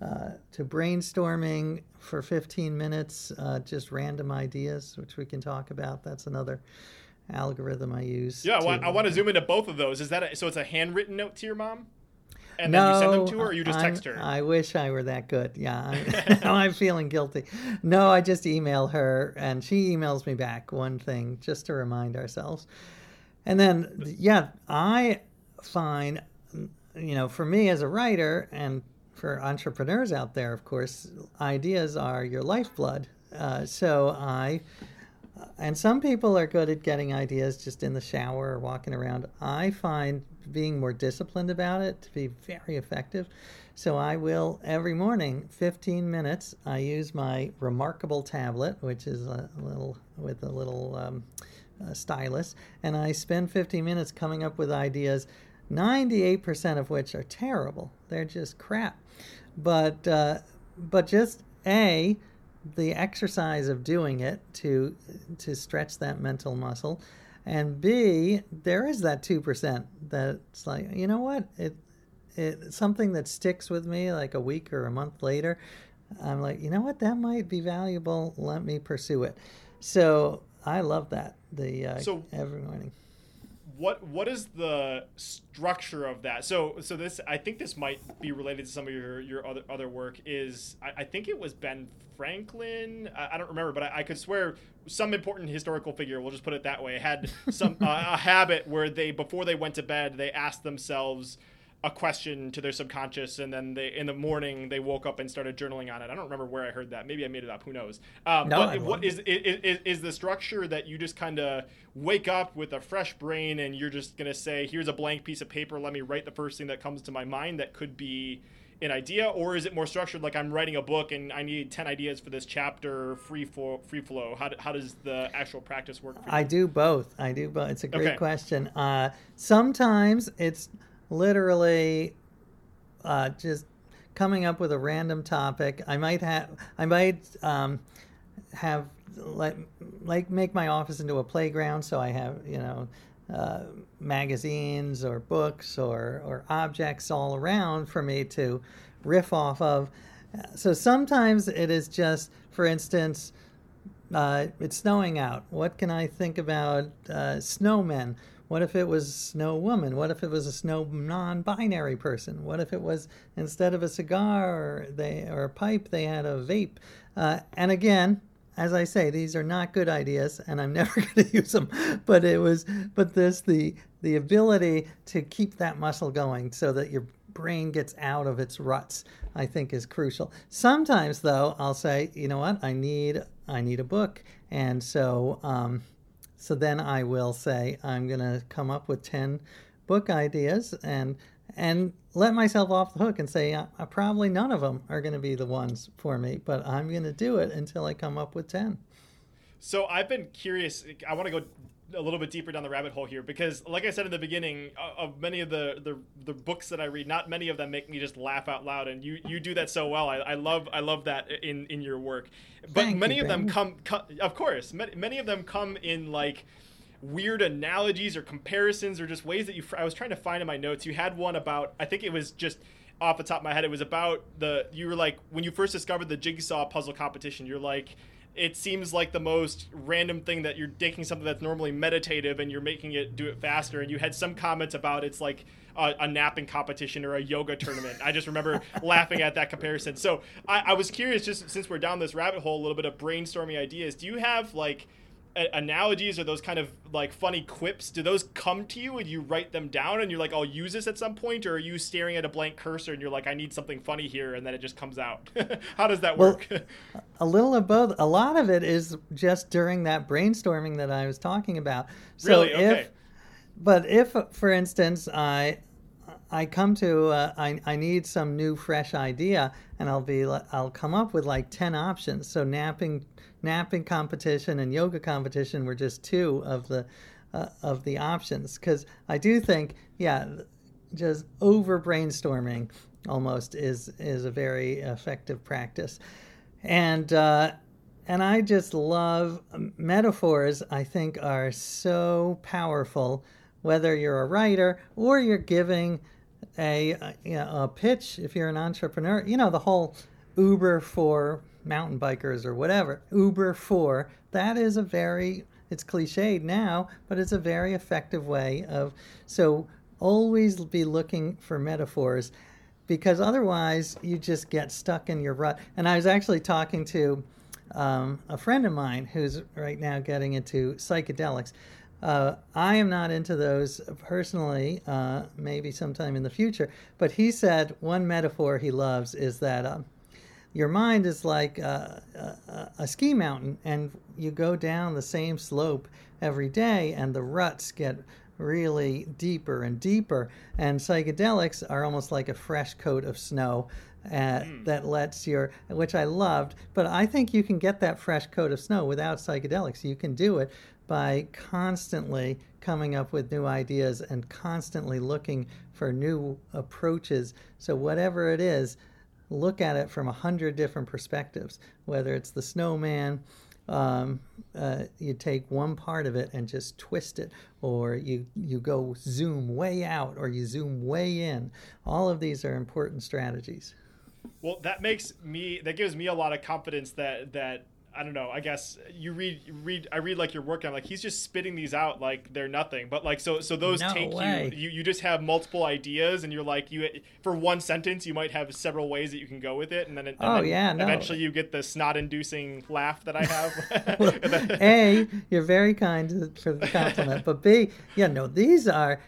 [SPEAKER 2] uh, to brainstorming for 15 minutes, uh, just random ideas, which we can talk about. That's another algorithm I use.
[SPEAKER 1] Yeah, I want, I want to zoom into both of those. Is that a, so? It's a handwritten note to your mom and no, then you send them to her, or you just I'm, text her?
[SPEAKER 2] I wish I were that good. Yeah, I'm, I'm feeling guilty. No, I just email her, and she emails me back one thing just to remind ourselves. And then, yeah, I find, you know, for me as a writer and for entrepreneurs out there, of course, ideas are your lifeblood. Uh, so I and some people are good at getting ideas just in the shower or walking around. I find being more disciplined about it to be very effective. So I will every morning, 15 minutes. I use my Remarkable tablet, which is a little with a little um, uh, stylus, and I spend 15 minutes coming up with ideas. 98% of which are terrible. They're just crap. But uh, but just a the exercise of doing it to to stretch that mental muscle. And b there is that 2% that's like you know what? It it something that sticks with me like a week or a month later i'm like you know what? That might be valuable. Let me pursue it. So i love that. The uh, so every morning
[SPEAKER 1] what what is the structure of that? So so this I think this might be related to some of your your other other work. Is I, I think it was Ben Franklin. I, I don't remember, but I, I, could swear some important historical figure. We'll just put it that way. Had some uh, a habit where they before they went to bed they asked themselves a question to their subconscious and then they in the morning they woke up and started journaling on it. I don't remember where i heard that. Maybe i made it up. Who knows? Um, no, but what is, is, is the structure that you just kind of wake up with a fresh brain and you're just going to say here's a blank piece of paper. Let me write the first thing that comes to my mind that could be an idea or is it more structured like i'm writing a book and i need 10 ideas for this chapter free flow free flow. How, how does the actual practice work
[SPEAKER 2] i do both. I do both. It's a great okay. question. Uh, sometimes it's literally uh, just coming up with a random topic. I might have I might um, have like like make my office into a playground, so I have you know. Uh, magazines or books or, or objects all around for me to riff off of. So sometimes it is just, for instance, uh, it's snowing out. What can I think about uh, snowmen? What if it was Snow Woman? What if it was a Snow non-binary person? What if it was instead of a cigar or they or a pipe they had a vape? Uh, and again, as I say, these are not good ideas, and I'm never going to use them. But it was, but this the the ability to keep that muscle going so that your brain gets out of its ruts, I think, is crucial. Sometimes, though, I'll say, you know what, I need I need a book, and so um, so then I will say I'm going to come up with ten book ideas and and let myself off the hook and say uh, probably none of them are going to be the ones for me, but I'm going to do it until I come up with 10.
[SPEAKER 1] So I've been curious. I want to go a little bit deeper down the rabbit hole here because, like I said in the beginning, uh, of many of the, the, the books that I read, not many of them make me just laugh out loud, and you, you do that so well. I, I love I love that in, in your work. But
[SPEAKER 2] Thank
[SPEAKER 1] many
[SPEAKER 2] you,
[SPEAKER 1] of them come, come, of course, many, many of them come in like weird analogies or comparisons or just ways that you. I was trying to find in my notes. You had one about I think it was just off the top of my head. It was about the you were like when you first discovered the jigsaw puzzle competition. You're like. It seems like the most random thing that you're taking something that's normally meditative and you're making it do it faster. And you had some comments about it's like a, a napping competition or a yoga tournament. I just remember laughing at that comparison. So I, I was curious, just since we're down this rabbit hole, a little bit of brainstorming ideas. Do you have like analogies or those kind of like funny quips do those come to you and you write them down and you're like i'll use this at some point or are you staring at a blank cursor and you're like i need something funny here and then it just comes out how does that
[SPEAKER 2] Well,
[SPEAKER 1] work
[SPEAKER 2] A little of both. A lot of it is just during that brainstorming that I was talking about. So
[SPEAKER 1] Really? Okay.
[SPEAKER 2] if, but if, for instance, I, I come to, uh, I, I need some new fresh idea, and I'll be, I'll come up with like ten options. So napping, napping competition and yoga competition were just two of the, uh, of the options. Because I do think, yeah, just over brainstorming almost is is a very effective practice and uh, and I just love metaphors. I think are so powerful, whether you're a writer or you're giving a you know, a pitch. If you're an entrepreneur, you know the whole Uber for mountain bikers or whatever. Uber for that is a very it's cliched now, but it's a very effective way of so always be looking for metaphors because otherwise you just get stuck in your rut. And I was actually talking to um, a friend of mine who's right now getting into psychedelics. Uh, I am not into those personally, uh, maybe sometime in the future. But he said one metaphor he loves is that um, your mind is like a, a, a ski mountain, and you go down the same slope every day, and the ruts get really deeper and deeper. And psychedelics are almost like a fresh coat of snow uh, that lets your, which I loved. But I think you can get that fresh coat of snow without psychedelics. You can do it by constantly coming up with new ideas and constantly looking for new approaches. So, whatever it is, look at it from a hundred different perspectives, whether it's the snowman, um, uh, you take one part of it and just twist it, or you you go zoom way out, or you zoom way in. All of these are important strategies.
[SPEAKER 1] well that makes me that gives me a lot of confidence that that I don't know. I guess you read, you read. I read like your work. I'm like, he's just spitting these out like they're nothing. But like, so, so those
[SPEAKER 2] No
[SPEAKER 1] take
[SPEAKER 2] way.
[SPEAKER 1] you. You, you just have multiple ideas, and you're like, you for one sentence, you might have several ways that you can go with it, and then, and
[SPEAKER 2] Oh,
[SPEAKER 1] then
[SPEAKER 2] yeah, no.
[SPEAKER 1] eventually you get the snot-inducing laugh that I have.
[SPEAKER 2] A, you're very kind for the compliment, but B, yeah, no, these are.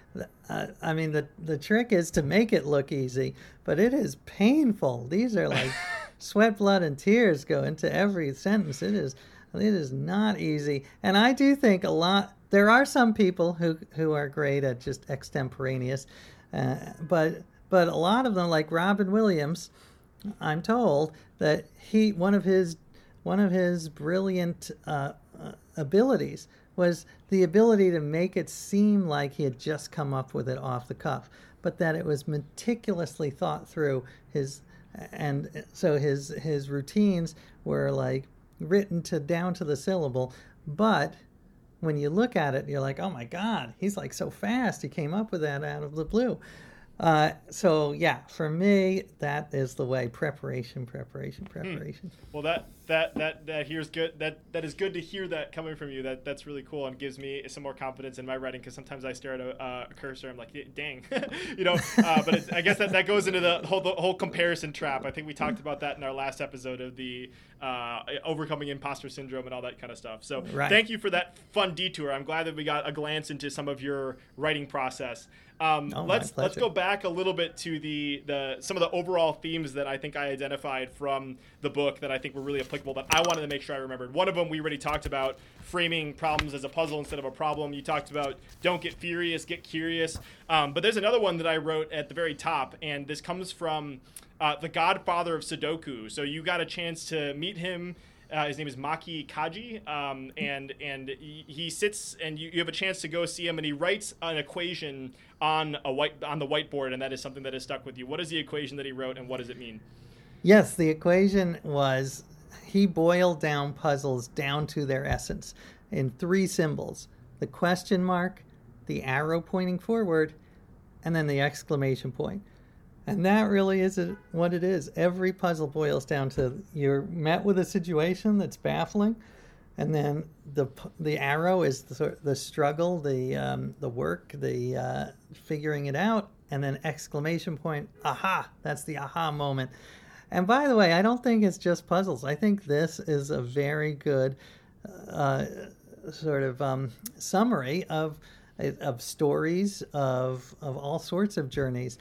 [SPEAKER 2] Uh, I mean, the the trick is to make it look easy, but it is painful. These are like sweat, blood, and tears go into every sentence. It is it is not easy, and I do think a lot. There are some people who who are great at just extemporaneous, uh, but but a lot of them, like Robin Williams, I'm told that he one of his one of his brilliant uh, uh, abilities was the ability to make it seem like he had just come up with it off the cuff, but that it was meticulously thought through. His and so his his routines were like written to down to the syllable, but when you look at it, you're like, oh my god, he's like so fast. He came up with that out of the blue. Uh, so yeah, for me, that is the way. Preparation, preparation, preparation.
[SPEAKER 1] Hmm. Well, that that that that here's good. That that is good to hear that coming from you. That that's really cool and gives me some more confidence in my writing because sometimes I stare at a, uh, cursor. I'm like, dang, you know. Uh, but I guess that that goes into the whole the whole comparison trap. I think we talked about that in our last episode of the uh, overcoming imposter syndrome and all that kind of stuff. So right. thank you for that fun detour. I'm glad that we got a glance into some of your writing process. Um, oh, let's let's go back a little bit to the the some of the overall themes that I think I identified from the book that I think were really applicable that I wanted to make sure I remembered. One of them we already talked about framing problems as a puzzle instead of a problem. You talked about don't get furious, get curious. Um, but there's another one that I wrote at the very top, and this comes from uh, the Godfather of Sudoku. So you got a chance to meet him uh, his name is Maki Kaji, um, and and he, sits and you, you, have a chance to go see him, and he writes an equation on a white on the whiteboard, and that is something that has stuck with you. What is the equation that he wrote, and what does it mean?
[SPEAKER 2] Yes, the equation was he boiled down puzzles down to their essence in three symbols: the question mark, the arrow pointing forward, and then the exclamation point. And that really is it, what it is. Every puzzle boils down to you're met with a situation that's baffling, and then the the arrow is the, the struggle, the um, the work, the uh, figuring it out, and then exclamation point, aha! That's the aha moment. And by the way, I don't think it's just puzzles. I think this is a very good uh, sort of um, summary of of stories of of all sorts of journeys.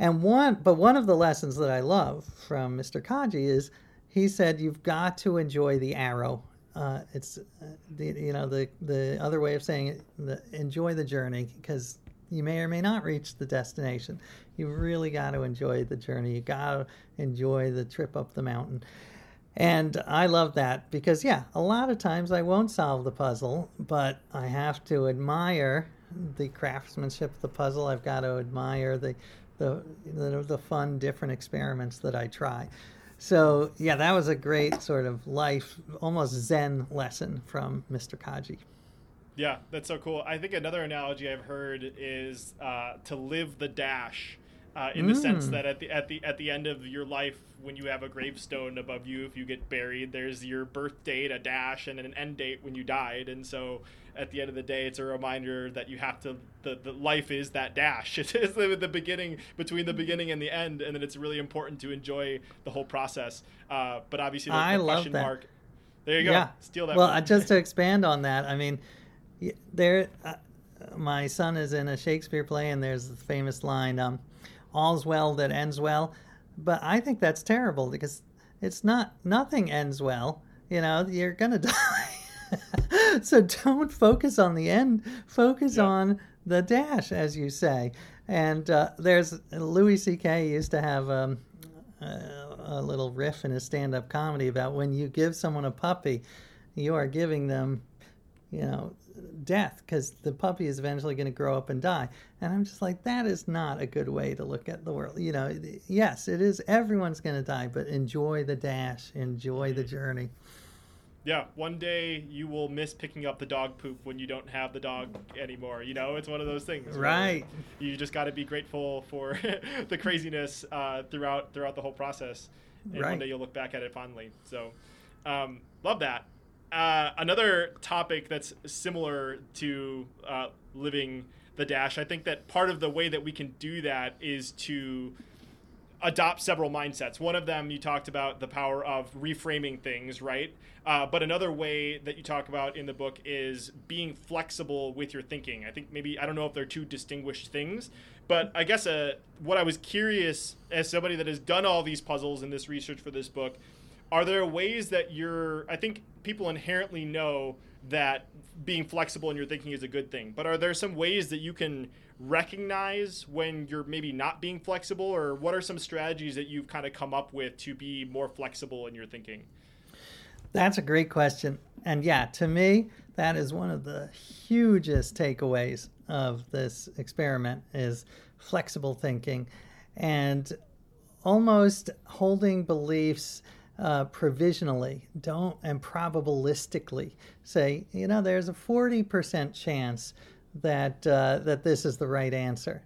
[SPEAKER 2] And one, but one of the lessons that I love from Mr. Kaji is he said you've got to enjoy the arrow. Uh, it's uh, the you know the the other way of saying it, the, enjoy the journey because you may or may not reach the destination. You really got to enjoy the journey. You got to enjoy the trip up the mountain. And I love that because, yeah, a lot of times I won't solve the puzzle, but I have to admire the craftsmanship of the puzzle. I've got to admire the the, the, fun, different experiments that I try. So yeah, that was a great sort of life, almost Zen lesson from Mr. Kaji.
[SPEAKER 1] Yeah, that's so cool. I think another analogy I've heard is uh, to live the dash, uh, in mm. the sense mm. that at the at the at the end of your life, when you have a gravestone above you, if you get buried, there's your birth date, a dash, and an end date when you died, and so at the end of the day, it's a reminder that you have to. The, the life is that dash. It is the, the beginning between the beginning and the end, and then it's really important to enjoy the whole process. Uh, but obviously, the,
[SPEAKER 2] I
[SPEAKER 1] the
[SPEAKER 2] question that.
[SPEAKER 1] mark. There you go. Yeah. Steal that.
[SPEAKER 2] Well, just to expand on that, I mean, there. Uh, my son is in a Shakespeare play, and there's the famous line, um, "All's well that ends well." But I think that's terrible because it's not. Nothing ends well. You know, you're gonna die. so don't focus on the end. Focus yep. on the dash, as you say. And uh, there's Louis C.K. used to have um, a, a little riff in his stand-up comedy about when you give someone a puppy, you are giving them, you know, death because the puppy is eventually going to grow up and die. And I'm just like, that is not a good way to look at the world. You know, yes, it is. Everyone's going to die, but enjoy the dash, enjoy the journey.
[SPEAKER 1] Yeah, one day you will miss picking up the dog poop when you don't have the dog anymore. You know, it's one of those things.
[SPEAKER 2] Right.
[SPEAKER 1] You just got to be grateful for the craziness uh, throughout throughout the whole process, and right. one day you'll look back at it fondly. So, um, love that. Uh, another topic that's similar to uh, living the dash. I think that part of the way that we can do that is to adopt several mindsets. One of them you talked about the power of reframing things, right? Uh, but another way that you talk about in the book is being flexible with your thinking. I think maybe I don't know if they're two distinguished things, but I guess uh, what I was curious as somebody that has done all these puzzles in this research for this book, are there ways that you're? I think people inherently know that being flexible in your thinking is a good thing, but are there some ways that you can recognize when you're maybe not being flexible, or what are some strategies that you've kind of come up with to be more flexible in your thinking?
[SPEAKER 2] That's a great question. And yeah, to me, that is one of the hugest takeaways of this experiment is flexible thinking and almost holding beliefs uh, provisionally don't and probabilistically say you know there's a 40% chance that uh, that this is the right answer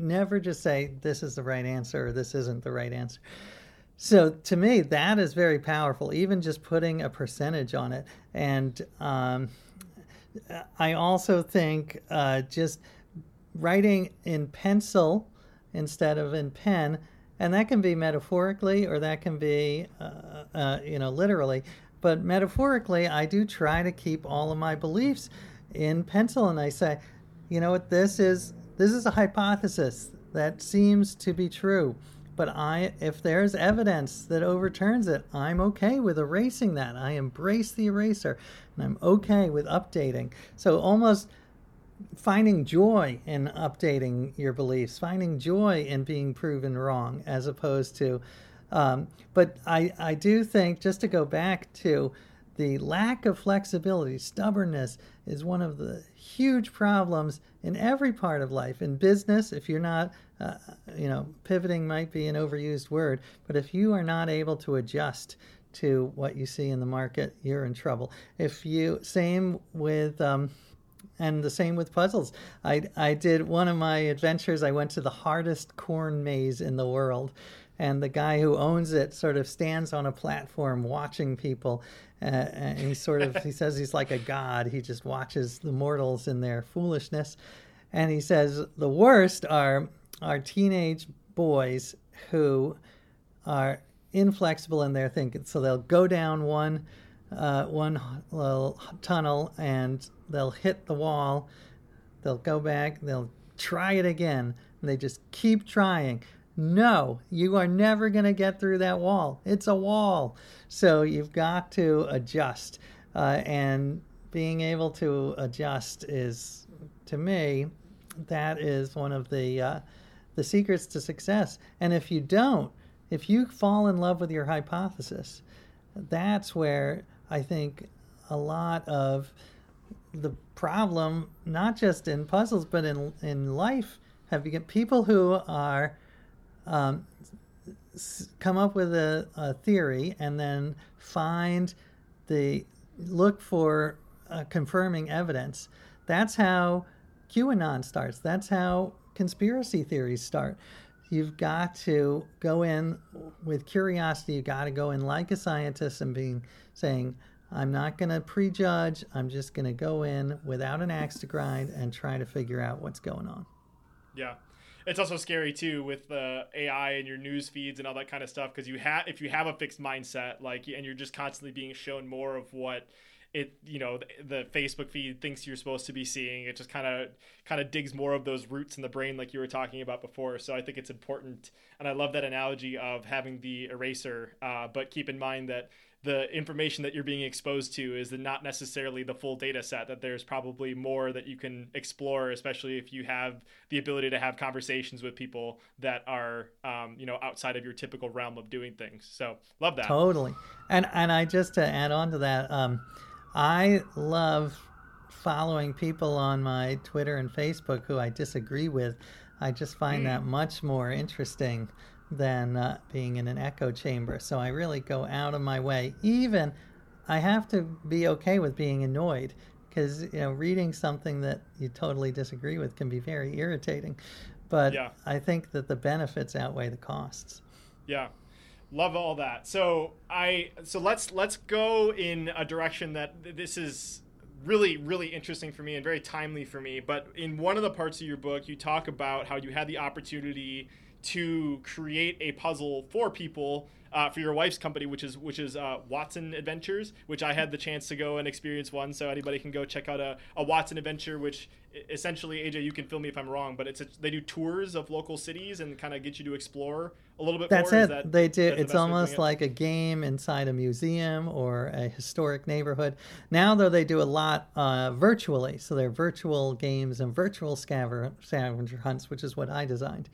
[SPEAKER 2] never just say this is the right answer or this isn't the right answer. So to me, that is very powerful. Even just putting a percentage on it, and um, I also think uh, just writing in pencil instead of in pen, and that can be metaphorically or that can be, uh, uh, you know, literally. But metaphorically, I do try to keep all of my beliefs in pencil, and I say, you know what, this is this is a hypothesis that seems to be true. But I, if there's evidence that overturns it, I'm okay with erasing that. I embrace the eraser, and I'm okay with updating. So almost finding joy in updating your beliefs, finding joy in being proven wrong, as opposed to. Um, but I, I do think, just to go back to the lack of flexibility, stubbornness is one of the huge problems in every part of life. In business, if you're not, uh, you know, pivoting might be an overused word, but if you are not able to adjust to what you see in the market, you're in trouble. If you, same with, um, and the same with puzzles. I, I did one of my adventures, I went to the hardest corn maze in the world. And the guy who owns it sort of stands on a platform watching people. Uh, and he sort of, he says he's like a god. He just watches the mortals in their foolishness. And he says the worst are, are teenage boys who are inflexible in their thinking. So they'll go down one uh, one little tunnel and they'll hit the wall. They'll go back. They'll try it again. And they just keep trying. No, you are never going to get through that wall. It's a wall. So you've got to adjust. Uh, and being able to adjust is, to me, that is one of the uh, the secrets to success. And if you don't, if you fall in love with your hypothesis, that's where I think a lot of the problem, not just in puzzles but in in life, have become people who are um, come up with a, a, theory and then find the look for uh, confirming evidence. That's how QAnon starts. That's how conspiracy theories start. You've got to go in with curiosity. You've got to go in like a scientist and being saying, I'm not going to prejudge. I'm just going to go in without an axe to grind and try to figure out what's going on.
[SPEAKER 1] Yeah. It's also scary too with the AI and your news feeds and all that kind of stuff because you have if you have a fixed mindset like and you're just constantly being shown more of what it you know the, the, facebook feed thinks you're supposed to be seeing it just kind of kind of digs more of those roots in the brain like you were talking about before. So i think it's important and i love that analogy of having the eraser uh, but keep in mind that the information that you're being exposed to is not necessarily the full data set that there's probably more that you can explore especially if you have the ability to have conversations with people that are um, you know outside of your typical realm of doing things. So love that.
[SPEAKER 2] Totally. And and i just to add on to that um, i love following people on my twitter and facebook who i disagree with. I just find mm. that much more interesting than uh, being in an echo chamber. So I really go out of my way. Even I have to be okay with being annoyed because you know reading something that you totally disagree with can be very irritating. But yeah. I think that the benefits outweigh the costs.
[SPEAKER 1] Yeah. Love all that. So I so let's let's go in a direction that this is really really interesting for me and very timely for me but in one of the parts of your book you talk about how you had the opportunity to create a puzzle for people uh, for your wife's company, which is which is uh, Watson Adventures, which I had the chance to go and experience one. So anybody can go check out a, a Watson Adventure, which essentially AJ, you can fill me if I'm wrong, but it's a, they do tours of local cities and kind of get you to explore a little bit
[SPEAKER 2] that's
[SPEAKER 1] more.
[SPEAKER 2] It. That, they do. It's almost like a game inside a museum or a historic neighborhood. Now, though, they do a lot uh, virtually. So they're virtual games and virtual scavenger hunts, which is what I designed.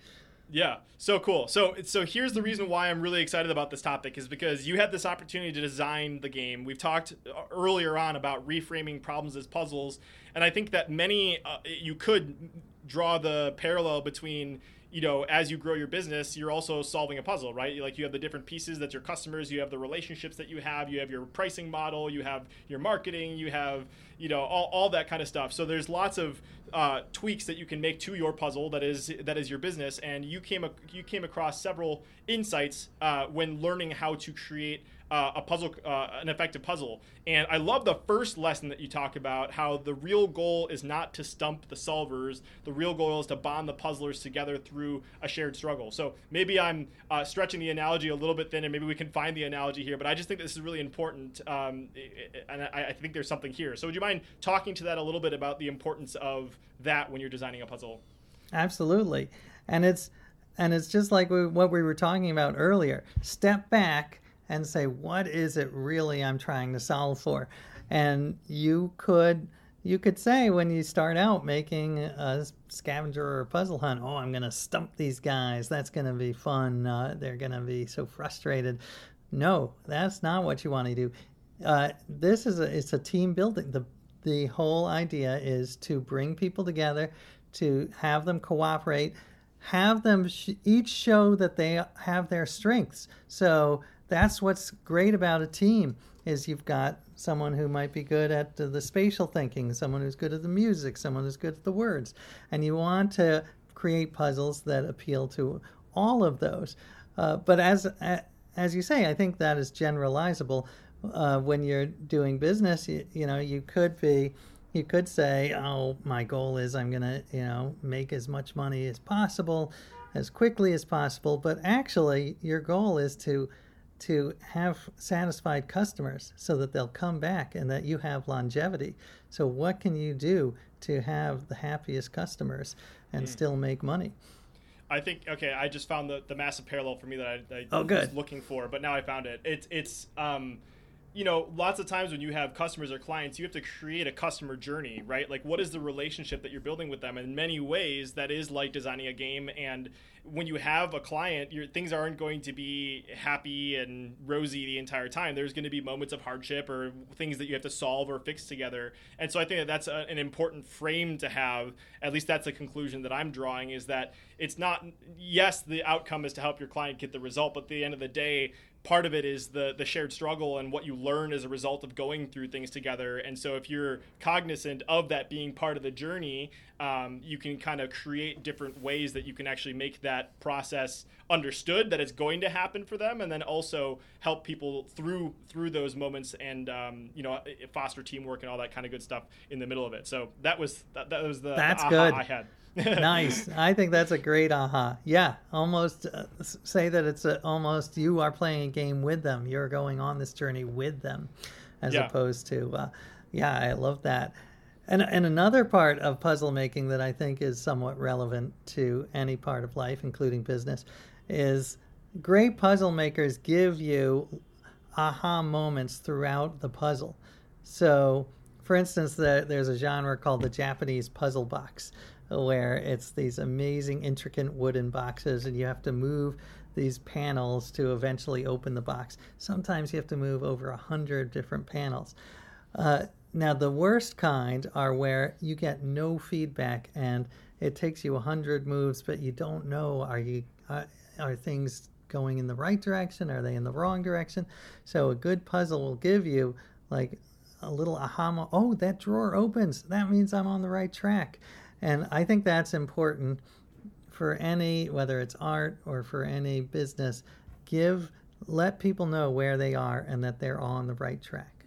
[SPEAKER 1] Yeah, so cool. So so here's the reason why I'm really excited about this topic is because you had this opportunity to design the game. We've talked uh, earlier on about reframing problems as puzzles, and I think that many uh, you could draw the parallel between you know, as you grow your business, you're also solving a puzzle, right? Like you have the different pieces that your customers, you have the relationships that you have, you have your pricing model, you have your marketing, you have, you know, all, all that kind of stuff. So there's lots of uh, tweaks that you can make to your puzzle that is that is your business. And you came you came across several insights uh, when learning how to create uh, a puzzle, uh, an effective puzzle. And I love the first lesson that you talk about how the real goal is not to stump the solvers. The real goal is to bond the puzzlers together through a shared struggle. So maybe I'm uh, stretching the analogy a little bit thin, and maybe we can find the analogy here. But I just think this is really important, um, and I, I think there's something here. So would you mind talking to that a little bit about the importance of that when you're designing a puzzle?
[SPEAKER 2] Absolutely, and it's and it's just like we, what we were talking about earlier. Step back and say, what is it really I'm trying to solve for? And you could you could say when you start out making a scavenger or a puzzle hunt, oh, I'm going to stump these guys. That's going to be fun. Uh, they're going to be so frustrated. No, that's not what you want to do. Uh, this is a, it's a team building. The the whole idea is to bring people together, to have them cooperate, have them sh- each show that they have their strengths. So that's what's great about a team is you've got someone who might be good at the spatial thinking, someone who's good at the music, someone who's good at the words, and you want to create puzzles that appeal to all of those. Uh, but as as you say, I think that is generalizable. Uh, when you're doing business, you, you know, you could be, you could say, "Oh, my goal is I'm going to, you know, make as much money as possible, as quickly as possible." But actually, your goal is to to have satisfied customers so that they'll come back and that you have longevity. So, what can you do to have the happiest customers and mm. still make money?
[SPEAKER 1] I think okay. I just found the, the massive parallel for me that I, I
[SPEAKER 2] oh,
[SPEAKER 1] was looking for, but now I found it. It's it's um, you know, lots of times when you have customers or clients, you have to create a customer journey, right? Like, what is the relationship that you're building with them? In many ways, that is like designing a game. And when you have a client, your things aren't going to be happy and rosy the entire time. There's going to be moments of hardship or things that you have to solve or fix together. And so I think that that's a, an important frame to have. At least that's the conclusion that I'm drawing is that it's not, yes, the outcome is to help your client get the result, but at the end of the day, part of it is the the shared struggle and what you learn as a result of going through things together. And so if you're cognizant of that being part of the journey, um, you can kind of create different ways that you can actually make that process understood that it's going to happen for them, and then also help people through through those moments and um, you know foster teamwork and all that kind of good stuff in the middle of it. So that was that, that was the,
[SPEAKER 2] that's
[SPEAKER 1] the
[SPEAKER 2] good.
[SPEAKER 1] I had.
[SPEAKER 2] Nice. I think that's a great aha. Yeah, almost uh, say that it's a, almost you are playing a game with them. You're going on this journey with them, as yeah. opposed to, uh, yeah, I love that. And and another part of puzzle making that I think is somewhat relevant to any part of life, including business, is great puzzle makers give you aha moments throughout the puzzle. So, for instance, the, there's a genre called the Japanese puzzle box where it's these amazing, intricate wooden boxes, and you have to move these panels to eventually open the box. Sometimes you have to move over a hundred different panels. Uh, now, the worst kind are where you get no feedback and it takes you a hundred moves, but you don't know are you uh, are things going in the right direction? Are they in the wrong direction? So a good puzzle will give you like a little aha. Oh, that drawer opens. That means I'm on the right track. And I think that's important for any, whether it's art or for any business. Give, let people know where they are and that they're on the right track.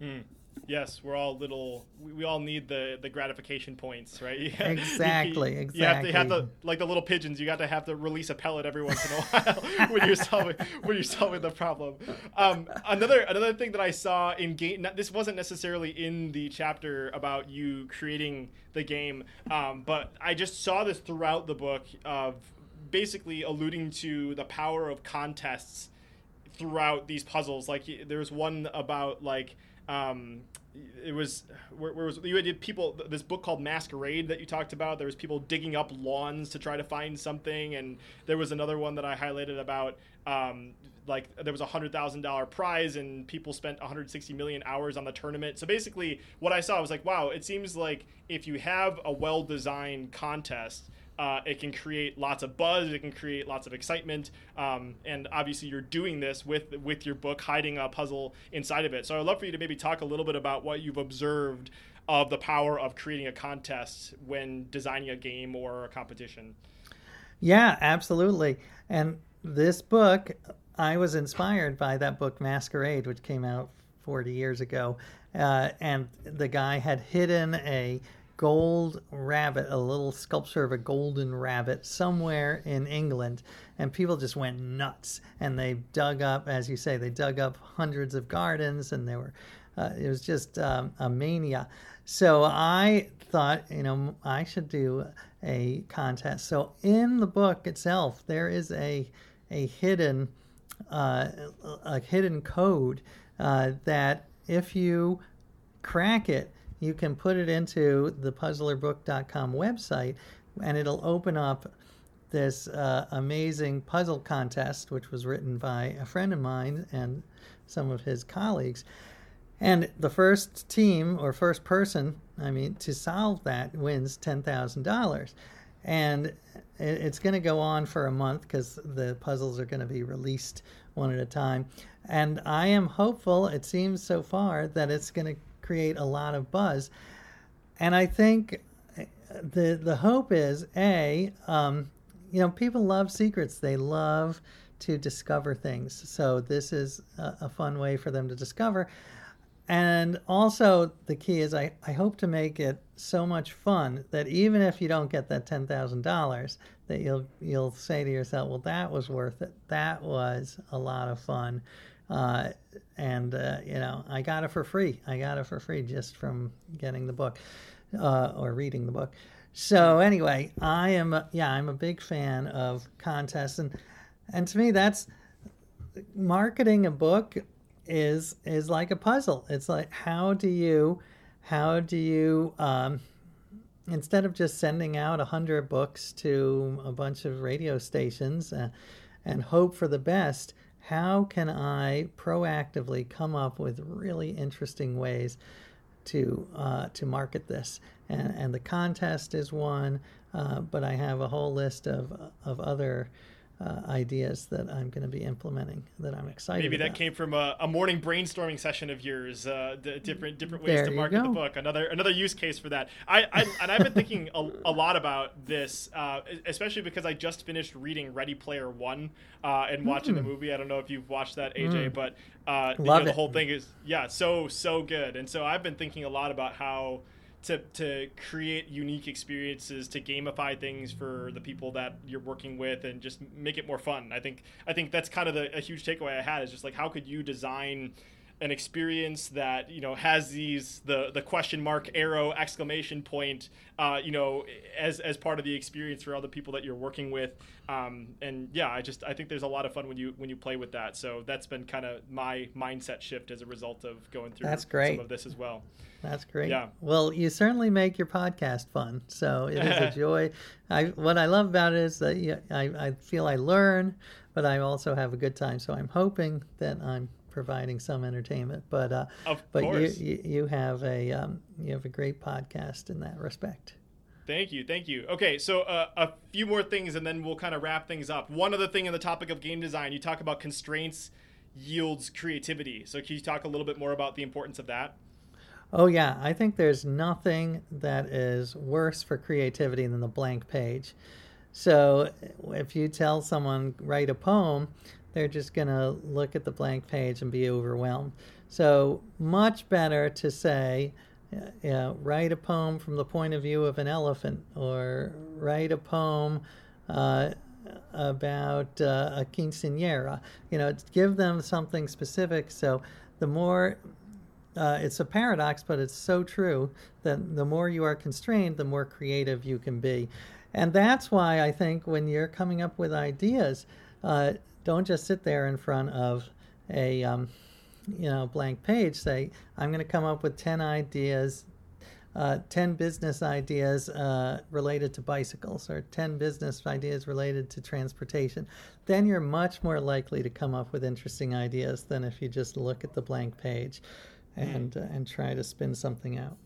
[SPEAKER 1] Mm. Yes, we're all little. We, we all need the the gratification points, right?
[SPEAKER 2] exactly,
[SPEAKER 1] you,
[SPEAKER 2] exactly.
[SPEAKER 1] You have to have the like the little pigeons. You got to have to release a pellet every once in a while when you're solving when you're solving the problem. Um, another another thing that I saw in game. This wasn't necessarily in the chapter about you creating the game, um, but I just saw this throughout the book of basically alluding to the power of contests throughout these puzzles. Like there's one about like um, it was where, where, was you had people this book called Masquerade that you talked about. There was people digging up lawns to try to find something, and there was another one that I highlighted about um, like there was a hundred thousand dollar prize and people spent 160 million hours on the tournament. So basically, what I saw was like, wow, it seems like if you have a well designed contest uh, it can create lots of buzz. It can create lots of excitement. Um, and obviously, you're doing this with with your book, hiding a puzzle inside of it. So I'd love for you to maybe talk a little bit about what you've observed of the power of creating a contest when designing a game or a competition.
[SPEAKER 2] Yeah, absolutely. And this book, I was inspired by that book Masquerade, which came out 40 years ago. Uh, and the guy had hidden a gold rabbit, a little sculpture of a golden rabbit somewhere in England. And people just went nuts. And they dug up, as you say, they dug up hundreds of gardens and they were, uh, it was just um, a mania. So I thought, you know, I should do a contest. So in the book itself, there is a, a hidden, uh, a hidden code uh, that if you crack it, you can put it into the puzzlerbook.com website and it'll open up this uh, amazing puzzle contest, which was written by a friend of mine and some of his colleagues. And the first team or first person, I mean, to solve that wins $10,000. And it's going to go on for a month because the puzzles are going to be released one at a time. And I am hopeful, it seems so far, that it's going to create a lot of buzz. And I think the the hope is a um, you know people love secrets. They love to discover things. So this is a, a fun way for them to discover. And also the key is I, I hope to make it so much fun that even if you don't get that ten thousand dollars, that you'll you'll say to yourself, well, that was worth it. That was a lot of fun. Uh, and uh, you know, I got it for free. I got it for free just from getting the book uh, or reading the book. So anyway, I am yeah, I'm a big fan of contests, and and to me, that's marketing a book is is like a puzzle. It's like how do you how do you um, instead of just sending out a hundred books to a bunch of radio stations uh, and hope for the best, how can I proactively come up with really interesting ways to uh, to market this? And, and the contest is one, uh, but I have a whole list of of other uh, ideas that I'm going to be implementing that I'm excited.
[SPEAKER 1] Maybe
[SPEAKER 2] that
[SPEAKER 1] about. came from a, a, morning brainstorming session of yours. Uh, the different different ways there to market the book. Another another use case for that. I, I and I've been thinking a, a lot about this, uh, especially because I just finished reading Ready Player One uh, and watching mm. the movie. I don't know if you've watched that, AJ, mm. but uh,
[SPEAKER 2] you
[SPEAKER 1] know, the whole thing is yeah, so so good. And so I've been thinking a lot about how to to create unique experiences to gamify things for the people that you're working with and just make it more fun. I think i think that's kind of the, a huge takeaway i had is just like how could you design an experience that you know has these the the question mark arrow exclamation point uh, you know as as part of the experience for all the people that you're working with. Um, and yeah I just I think there's a lot of fun when you when you play with that. So that's been kind of my mindset shift as a result of going through
[SPEAKER 2] that's great.
[SPEAKER 1] some of this as well.
[SPEAKER 2] That's great. Yeah. Well you certainly make your podcast fun so it is a joy. I what I love about it is that I, I feel I learn but I also have a good time. So I'm hoping that I'm providing some entertainment. But uh, but you, you, you have a um, you have a great podcast in that respect.
[SPEAKER 1] Thank you, thank you. Okay, so uh, a few more things, and then we'll kind of wrap things up. One other thing in the topic of game design, you talk about constraints yields creativity. So can you talk a little bit more about the importance of that?
[SPEAKER 2] Oh yeah, I think there's nothing that is worse for creativity than the blank page. So if you tell someone write a poem, they're just going to look at the blank page and be overwhelmed. So, much better to say, uh, write a poem from the point of view of an elephant, or write a poem uh, about uh, a quinceanera. You know, give them something specific. So, the more uh, it's a paradox, but it's so true that the more you are constrained, the more creative you can be. And that's why I think when you're coming up with ideas, uh, don't just sit there in front of a um, you know blank page. Say, I'm going to come up with ten ideas, uh, ten business ideas uh, related to bicycles, or ten business ideas related to transportation. Then you're much more likely to come up with interesting ideas than if you just look at the blank page and uh, and try to spin something out.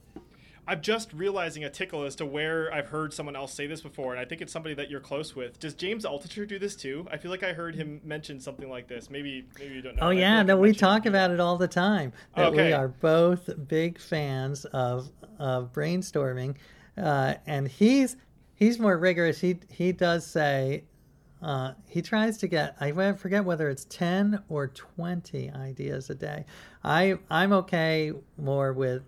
[SPEAKER 1] I'm just realizing a tickle as to where I've heard someone else say this before, and I think it's somebody that you're close with. Does James Altucher do this too? I feel like I heard him mention something like this. Maybe maybe you don't know.
[SPEAKER 2] Oh yeah, no, we talk about it all the time. That okay. we are both big fans of of brainstorming, uh, and he's he's more rigorous. He he does say uh, he tries to get I forget whether it's ten or twenty ideas a day. I I'm okay more with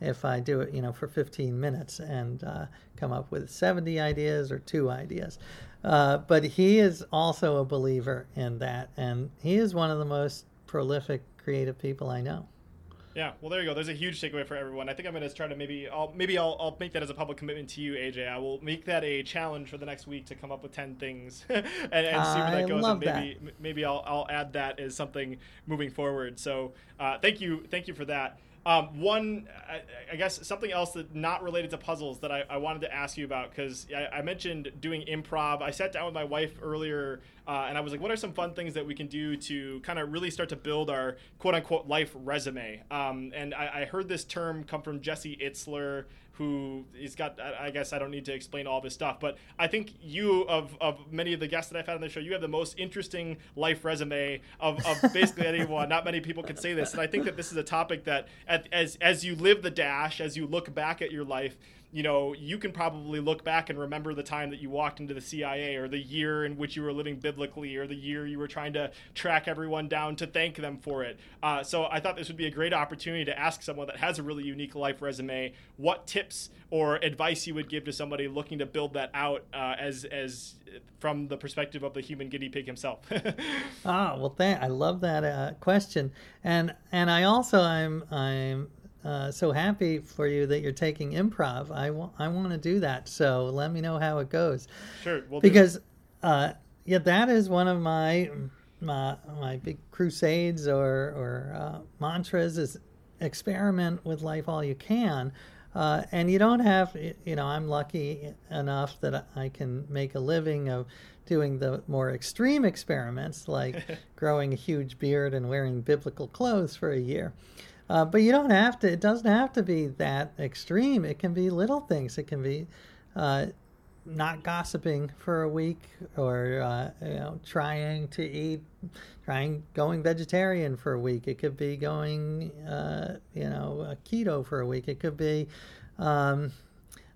[SPEAKER 2] if I do it, you know, for 15 minutes and uh, come up with 70 ideas or two ideas. Uh, but he is also a believer in that, and he is one of the most prolific creative people I know.
[SPEAKER 1] Yeah, well, there you go. There's a huge takeaway for everyone. I think I'm going to try to maybe I'll maybe I'll, I'll make that as a public commitment to you, AJ. I will make that a challenge for the next week to come up with ten things and, and see where that goes.
[SPEAKER 2] and
[SPEAKER 1] maybe
[SPEAKER 2] that.
[SPEAKER 1] maybe I'll I'll add that as something moving forward. So uh, thank you thank you for that. Um, one, I, I, guess something else that not related to puzzles that I, I wanted to ask you about because I, I, mentioned doing improv. I sat down with my wife earlier uh, and I was like, what are some fun things that we can do to kind of really start to build our quote unquote life resume? Um, and I, I, heard this term come from Jesse Itzler, who he's got, I guess I don't need to explain all this stuff, but I think you, of, of many of the guests that I've had on the show, you have the most interesting life resume of, of basically anyone. Not many people can say this. And I think that this is a topic that, at, as, as you live the dash, as you look back at your life, you know, you can probably look back and remember the time that you walked into the CIA or the year in which you were living biblically or the year you were trying to track everyone down to thank them for it. Uh, so I thought this would be a great opportunity to ask someone that has a really unique life resume what tips or advice you would give to somebody looking to build that out uh, as as from the perspective of the human guinea pig himself.
[SPEAKER 2] ah, well, thank, I love that uh, question, and and I also I'm I'm uh, so happy for you that you're taking improv. I want I want to do that. So let me know how it goes.
[SPEAKER 1] Sure. We'll
[SPEAKER 2] because uh, yeah, that is one of my my my big crusades or or uh, mantras is experiment with life all you can. Uh, and you don't have, you know, I'm lucky enough that I can make a living of doing the more extreme experiments like growing a huge beard and wearing biblical clothes for a year. Uh, but you don't have to. It doesn't have to be that extreme. It can be little things. It can be uh, not gossiping for a week, or uh, you know, trying to eat, trying going vegetarian for a week. It could be going, uh, you know, keto for a week. It could be. Um,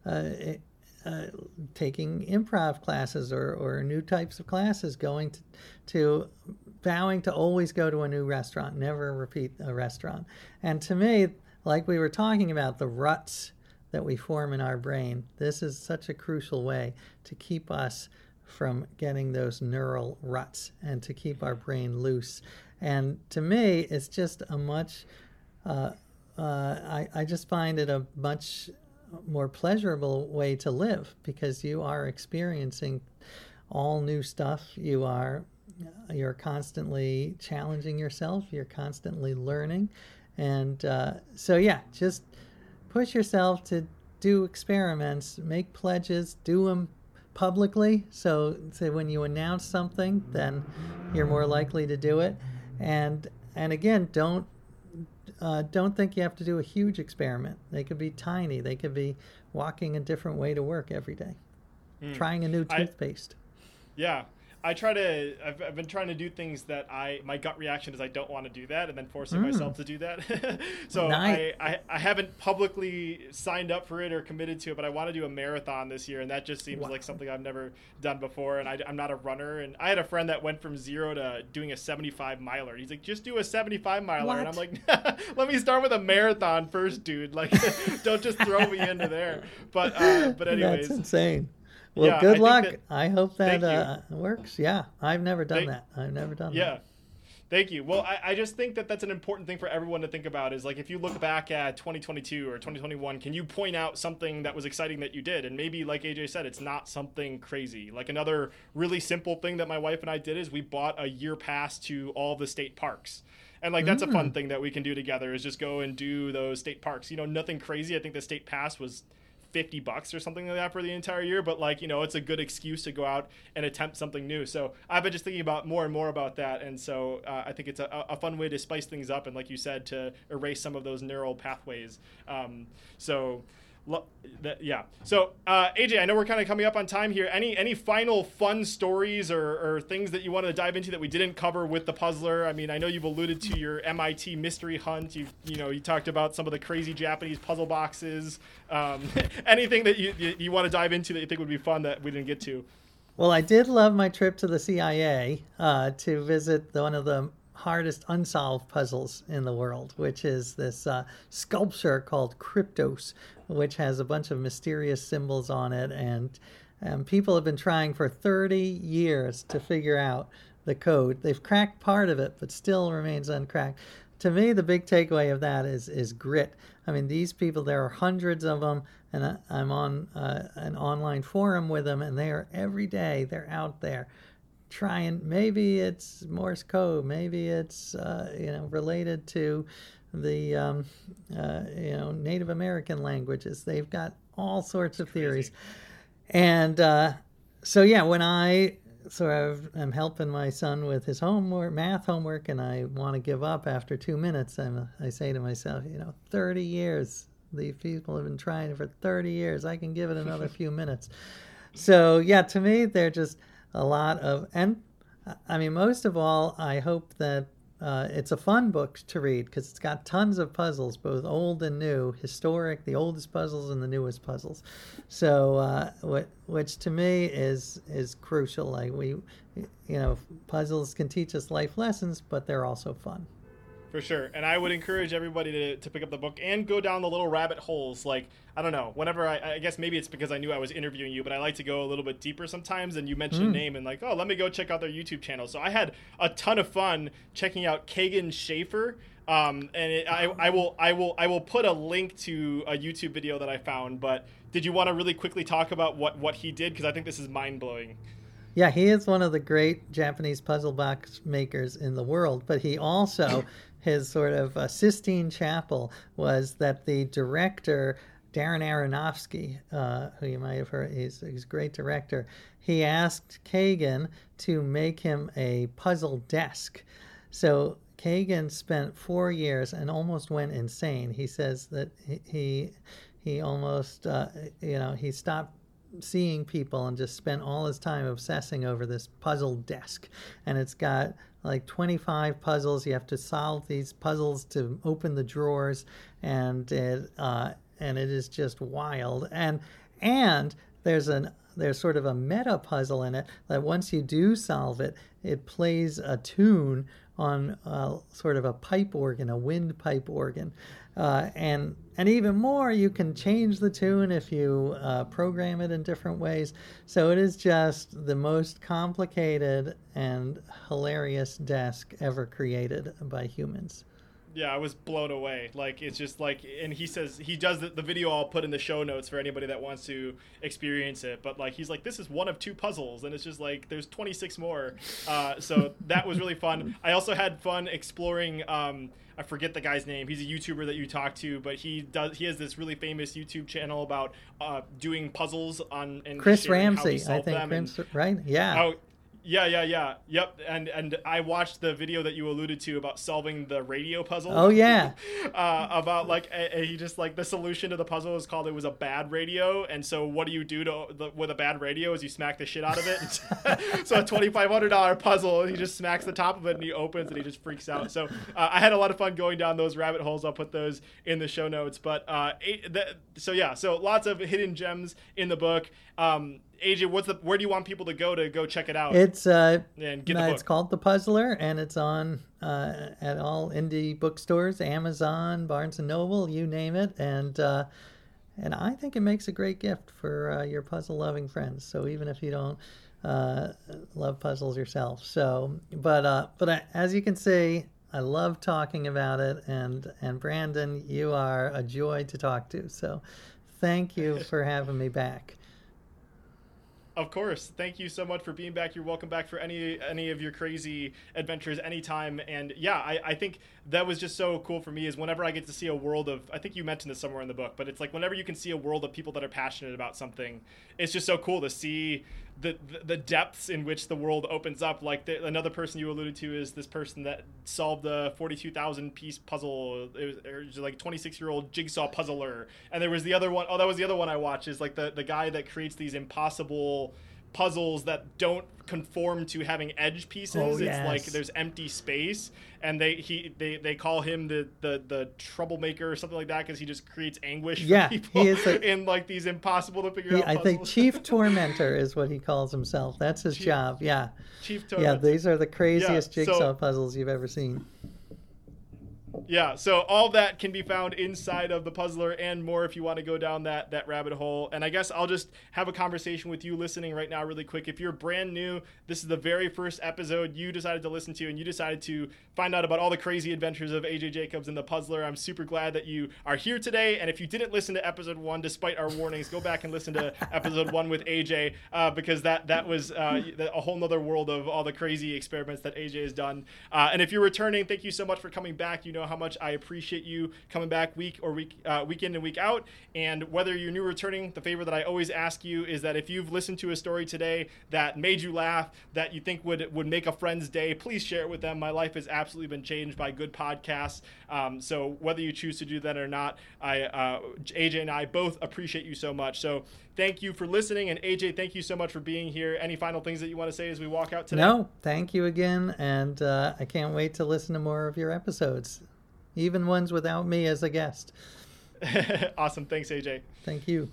[SPEAKER 2] it, uh, uh, taking improv classes or, or new types of classes, going to, to vowing to always go to a new restaurant, never repeat a restaurant. And to me, like we were talking about, the ruts that we form in our brain, this is such a crucial way to keep us from getting those neural ruts and to keep our brain loose. And to me, it's just a much, uh, uh, I, I just find it a much more pleasurable way to live because you are experiencing all new stuff. You are you're constantly challenging yourself, you're constantly learning. And uh, so, yeah, just push yourself to do experiments, make pledges, do them publicly. So, say when you announce something, then you're more likely to do it. And and again, don't uh, don't think you have to do a huge experiment. They could be tiny. They could be walking a different way to work every day, mm. trying a new toothpaste.
[SPEAKER 1] I, yeah, I try to. I've, I've, been trying to do things that I my gut reaction is I don't want to do that, and then forcing mm. myself to do that. so nice. I, I, I haven't publicly signed up for it or committed to it, but I want to do a marathon this year, and that just seems wow. like something I've never done before. And I, am not a runner, and I had a friend that went from zero to doing a 75 miler. He's like, just do a 75 miler, what? and I'm like, let me start with a marathon first, dude. Like, don't just throw me into there. But uh, but anyways,
[SPEAKER 2] that's insane. Well, yeah, good I luck. That, I hope that uh, works. Yeah, I've never done thank, that. I've never done
[SPEAKER 1] yeah.
[SPEAKER 2] that. Yeah.
[SPEAKER 1] Thank you. Well, I, I just think that that's an important thing for everyone to think about is like if you look back at 2022 or 2021, can you point out something that was exciting that you did? And maybe, like AJ said, it's not something crazy. Like another really simple thing that my wife and I did is we bought a year pass to all the state parks. And like that's mm. a fun mm. thing that we can do together is just go and do those state parks. You know, nothing crazy. I think the state pass was 50 bucks or something like that for the entire year but like you know it's a good excuse to go out and attempt something new. So i've been just thinking about more and more about that and so uh, i think it's a, a, fun way to spice things up and like you said to erase some of those neural pathways. Um, so that, yeah. So uh, AJ, I know we're kind of coming up on time here. Any any final fun stories or, or things that you wanted to dive into that we didn't cover with the puzzler? I mean, I know you've alluded to your MIT mystery hunt. You you know you talked about some of the crazy Japanese puzzle boxes. Um, anything that you, you, you want to dive into that you think would be fun that we didn't get to?
[SPEAKER 2] Well, I did love my trip to the CIA uh, to visit one of the hardest unsolved puzzles in the world, which is this uh, sculpture called Kryptos, which has a bunch of mysterious symbols on it. And, and people have been trying for 30 years to figure out the code. They've cracked part of it, but still remains uncracked. To me, the big takeaway of that is is grit. I mean, these people, there are hundreds of them, and I, I'm on uh, an online forum with them, and they are every day, they're out there trying maybe it's morse code maybe it's uh, you know related to the um, uh, you know native american languages. They've got all sorts of theories. And uh, so yeah when i sort of am helping my son with his homework math homework and i want to give up after two minutes. I'm, i say to myself you know 30 years. These people have been trying for 30 years. I can give it another few minutes. So yeah to me they're just a lot of, and I mean, most of all, I hope that uh, it's a fun book to read because it's got tons of puzzles, both old and new, historic, the oldest puzzles and the newest puzzles. So, uh, what, which to me is is crucial. Like we, you know, puzzles can teach us life lessons, but they're also fun
[SPEAKER 1] for sure. And I would encourage everybody to, to pick up the book and go down the little rabbit holes. Like, I don't know, whenever I, I guess maybe it's because I knew I was interviewing you, but I like to go a little bit deeper sometimes. And you mentioned mm. a name and like, oh, let me go check out their YouTube channel. So I had a ton of fun checking out Kagen Schaefer. Um, and it, I, I will, I will, I will put a link to a YouTube video that I found. But did you want to really quickly talk about what what he did? Because I think this is mind blowing.
[SPEAKER 2] Yeah, he is one of the great Japanese puzzle box makers in the world, but he also his sort of uh, Sistine Chapel was that the director Darren Aronofsky, uh, who you might have heard, he's, he's a great director. He asked Kagen to make him a puzzle desk. So Kagen spent four years and almost went insane. He says that he he almost uh, you know he stopped seeing people and just spent all his time obsessing over this puzzle desk. And it's got like 25 puzzles. You have to solve these puzzles to open the drawers, and it uh, and it is just wild. And and there's an there's sort of a meta puzzle in it that once you do solve it, it plays a tune on uh, sort of a pipe organ, a wind pipe organ. Uh, and and even more, you can change the tune if you uh, program it in different ways. So it is just the most complicated and hilarious desk ever created by humans
[SPEAKER 1] yeah, I was blown away. Like it's just like, and he says he does the, the, video. I'll put in the show notes for anybody that wants to experience it. But like he's like, this is one of two puzzles, and it's just like there's 26 more. Uh, so that was really fun. I also had fun exploring. Um, I forget the guy's name. He's a YouTuber that you talk to, but he does. He has this really famous YouTube channel about uh, doing puzzles on and
[SPEAKER 2] Chris Ramsay. I think Chris, right? Yeah. Oh,
[SPEAKER 1] yeah, yeah, yeah. Yep. And and I watched the video that you alluded to about solving the radio puzzle.
[SPEAKER 2] Oh yeah.
[SPEAKER 1] uh, about like a, a, he just like the solution to the puzzle is called it was a bad radio, and so what do you do to the, with a bad radio? Is you smack the shit out of it. so a twenty five hundred dollar puzzle, he just smacks the top of it and he opens and he just freaks out. So uh, I had a lot of fun going down those rabbit holes. I'll put those in the show notes. But uh, the, so yeah, so lots of hidden gems in the book. Um, AJ, what's the where do you want people to go to go check it out?
[SPEAKER 2] It's uh, and get the book. it's called The Puzzler, and it's on uh, at all indie bookstores, Amazon, Barnes and Noble, you name it, and uh, and I think it makes a great gift for uh, your puzzle loving friends. So even if you don't uh, love puzzles yourself, so but uh, but I, as you can see. I love talking about it, and and Brandon, you are a joy to talk to. So, thank you for having me back.
[SPEAKER 1] Of course. Thank you so much for being back. You're welcome back for any any of your crazy adventures anytime. And yeah, I, I think that was just so cool for me is whenever I get to see a world of I think you mentioned this somewhere in the book, but it's like whenever you can see a world of people that are passionate about something, it's just so cool to see the the depths in which the world opens up. Like the, another person you alluded to is this person that solved the forty two thousand piece puzzle. It was, it was like twenty six year old jigsaw puzzler, and there was the other one. Oh, that was the other one I watched. Is like the the guy that creates these impossible puzzles that don't conform to having edge pieces.
[SPEAKER 2] Oh,
[SPEAKER 1] it's
[SPEAKER 2] yes.
[SPEAKER 1] like there's empty space, and they he they, they call him the the the troublemaker or something like that because he just creates anguish
[SPEAKER 2] Yeah,
[SPEAKER 1] for
[SPEAKER 2] he is a-
[SPEAKER 1] in like these impossible to figure
[SPEAKER 2] He,
[SPEAKER 1] out.
[SPEAKER 2] I think chief tormentor is what he calls himself. That's his
[SPEAKER 1] Chief-
[SPEAKER 2] job. Yeah.
[SPEAKER 1] Chief
[SPEAKER 2] Yeah, these are the craziest
[SPEAKER 1] so-
[SPEAKER 2] jigsaw puzzles you've ever seen.
[SPEAKER 1] Yeah, so all that can be found inside of the puzzler and more if you want to go down that that rabbit hole. And I guess I'll just have a conversation with you listening right now really quick. If you're brand new, this is the very first episode you decided to listen to and you decided to find out about all the crazy adventures of AJ Jacobs and the puzzler. I'm super glad that you are here today. And if you didn't listen to episode 1 despite our warnings, go back and listen to episode 1 with AJ uh, because that that was uh, a whole nother world of all the crazy experiments that AJ has done. Uh, and if you're returning, thank you so much for coming back. You know how much I appreciate you coming back week or week uh, and week out. And whether you're new returning, the favor that I always ask you is that if you've listened to a story today that made you laugh, that you think would would make a friend's day, please share it with them. My life has absolutely been changed by good podcasts. Um, so whether you choose to do that or not, I uh, AJ and I both appreciate you so much. So thank you for listening, and AJ, thank you so much for being here. Any final things that you want to say as we walk out today?
[SPEAKER 2] No, thank you again, and uh, I can't wait to listen to more of your episodes, even ones without me as a guest.
[SPEAKER 1] awesome. Thanks, AJ.
[SPEAKER 2] Thank you.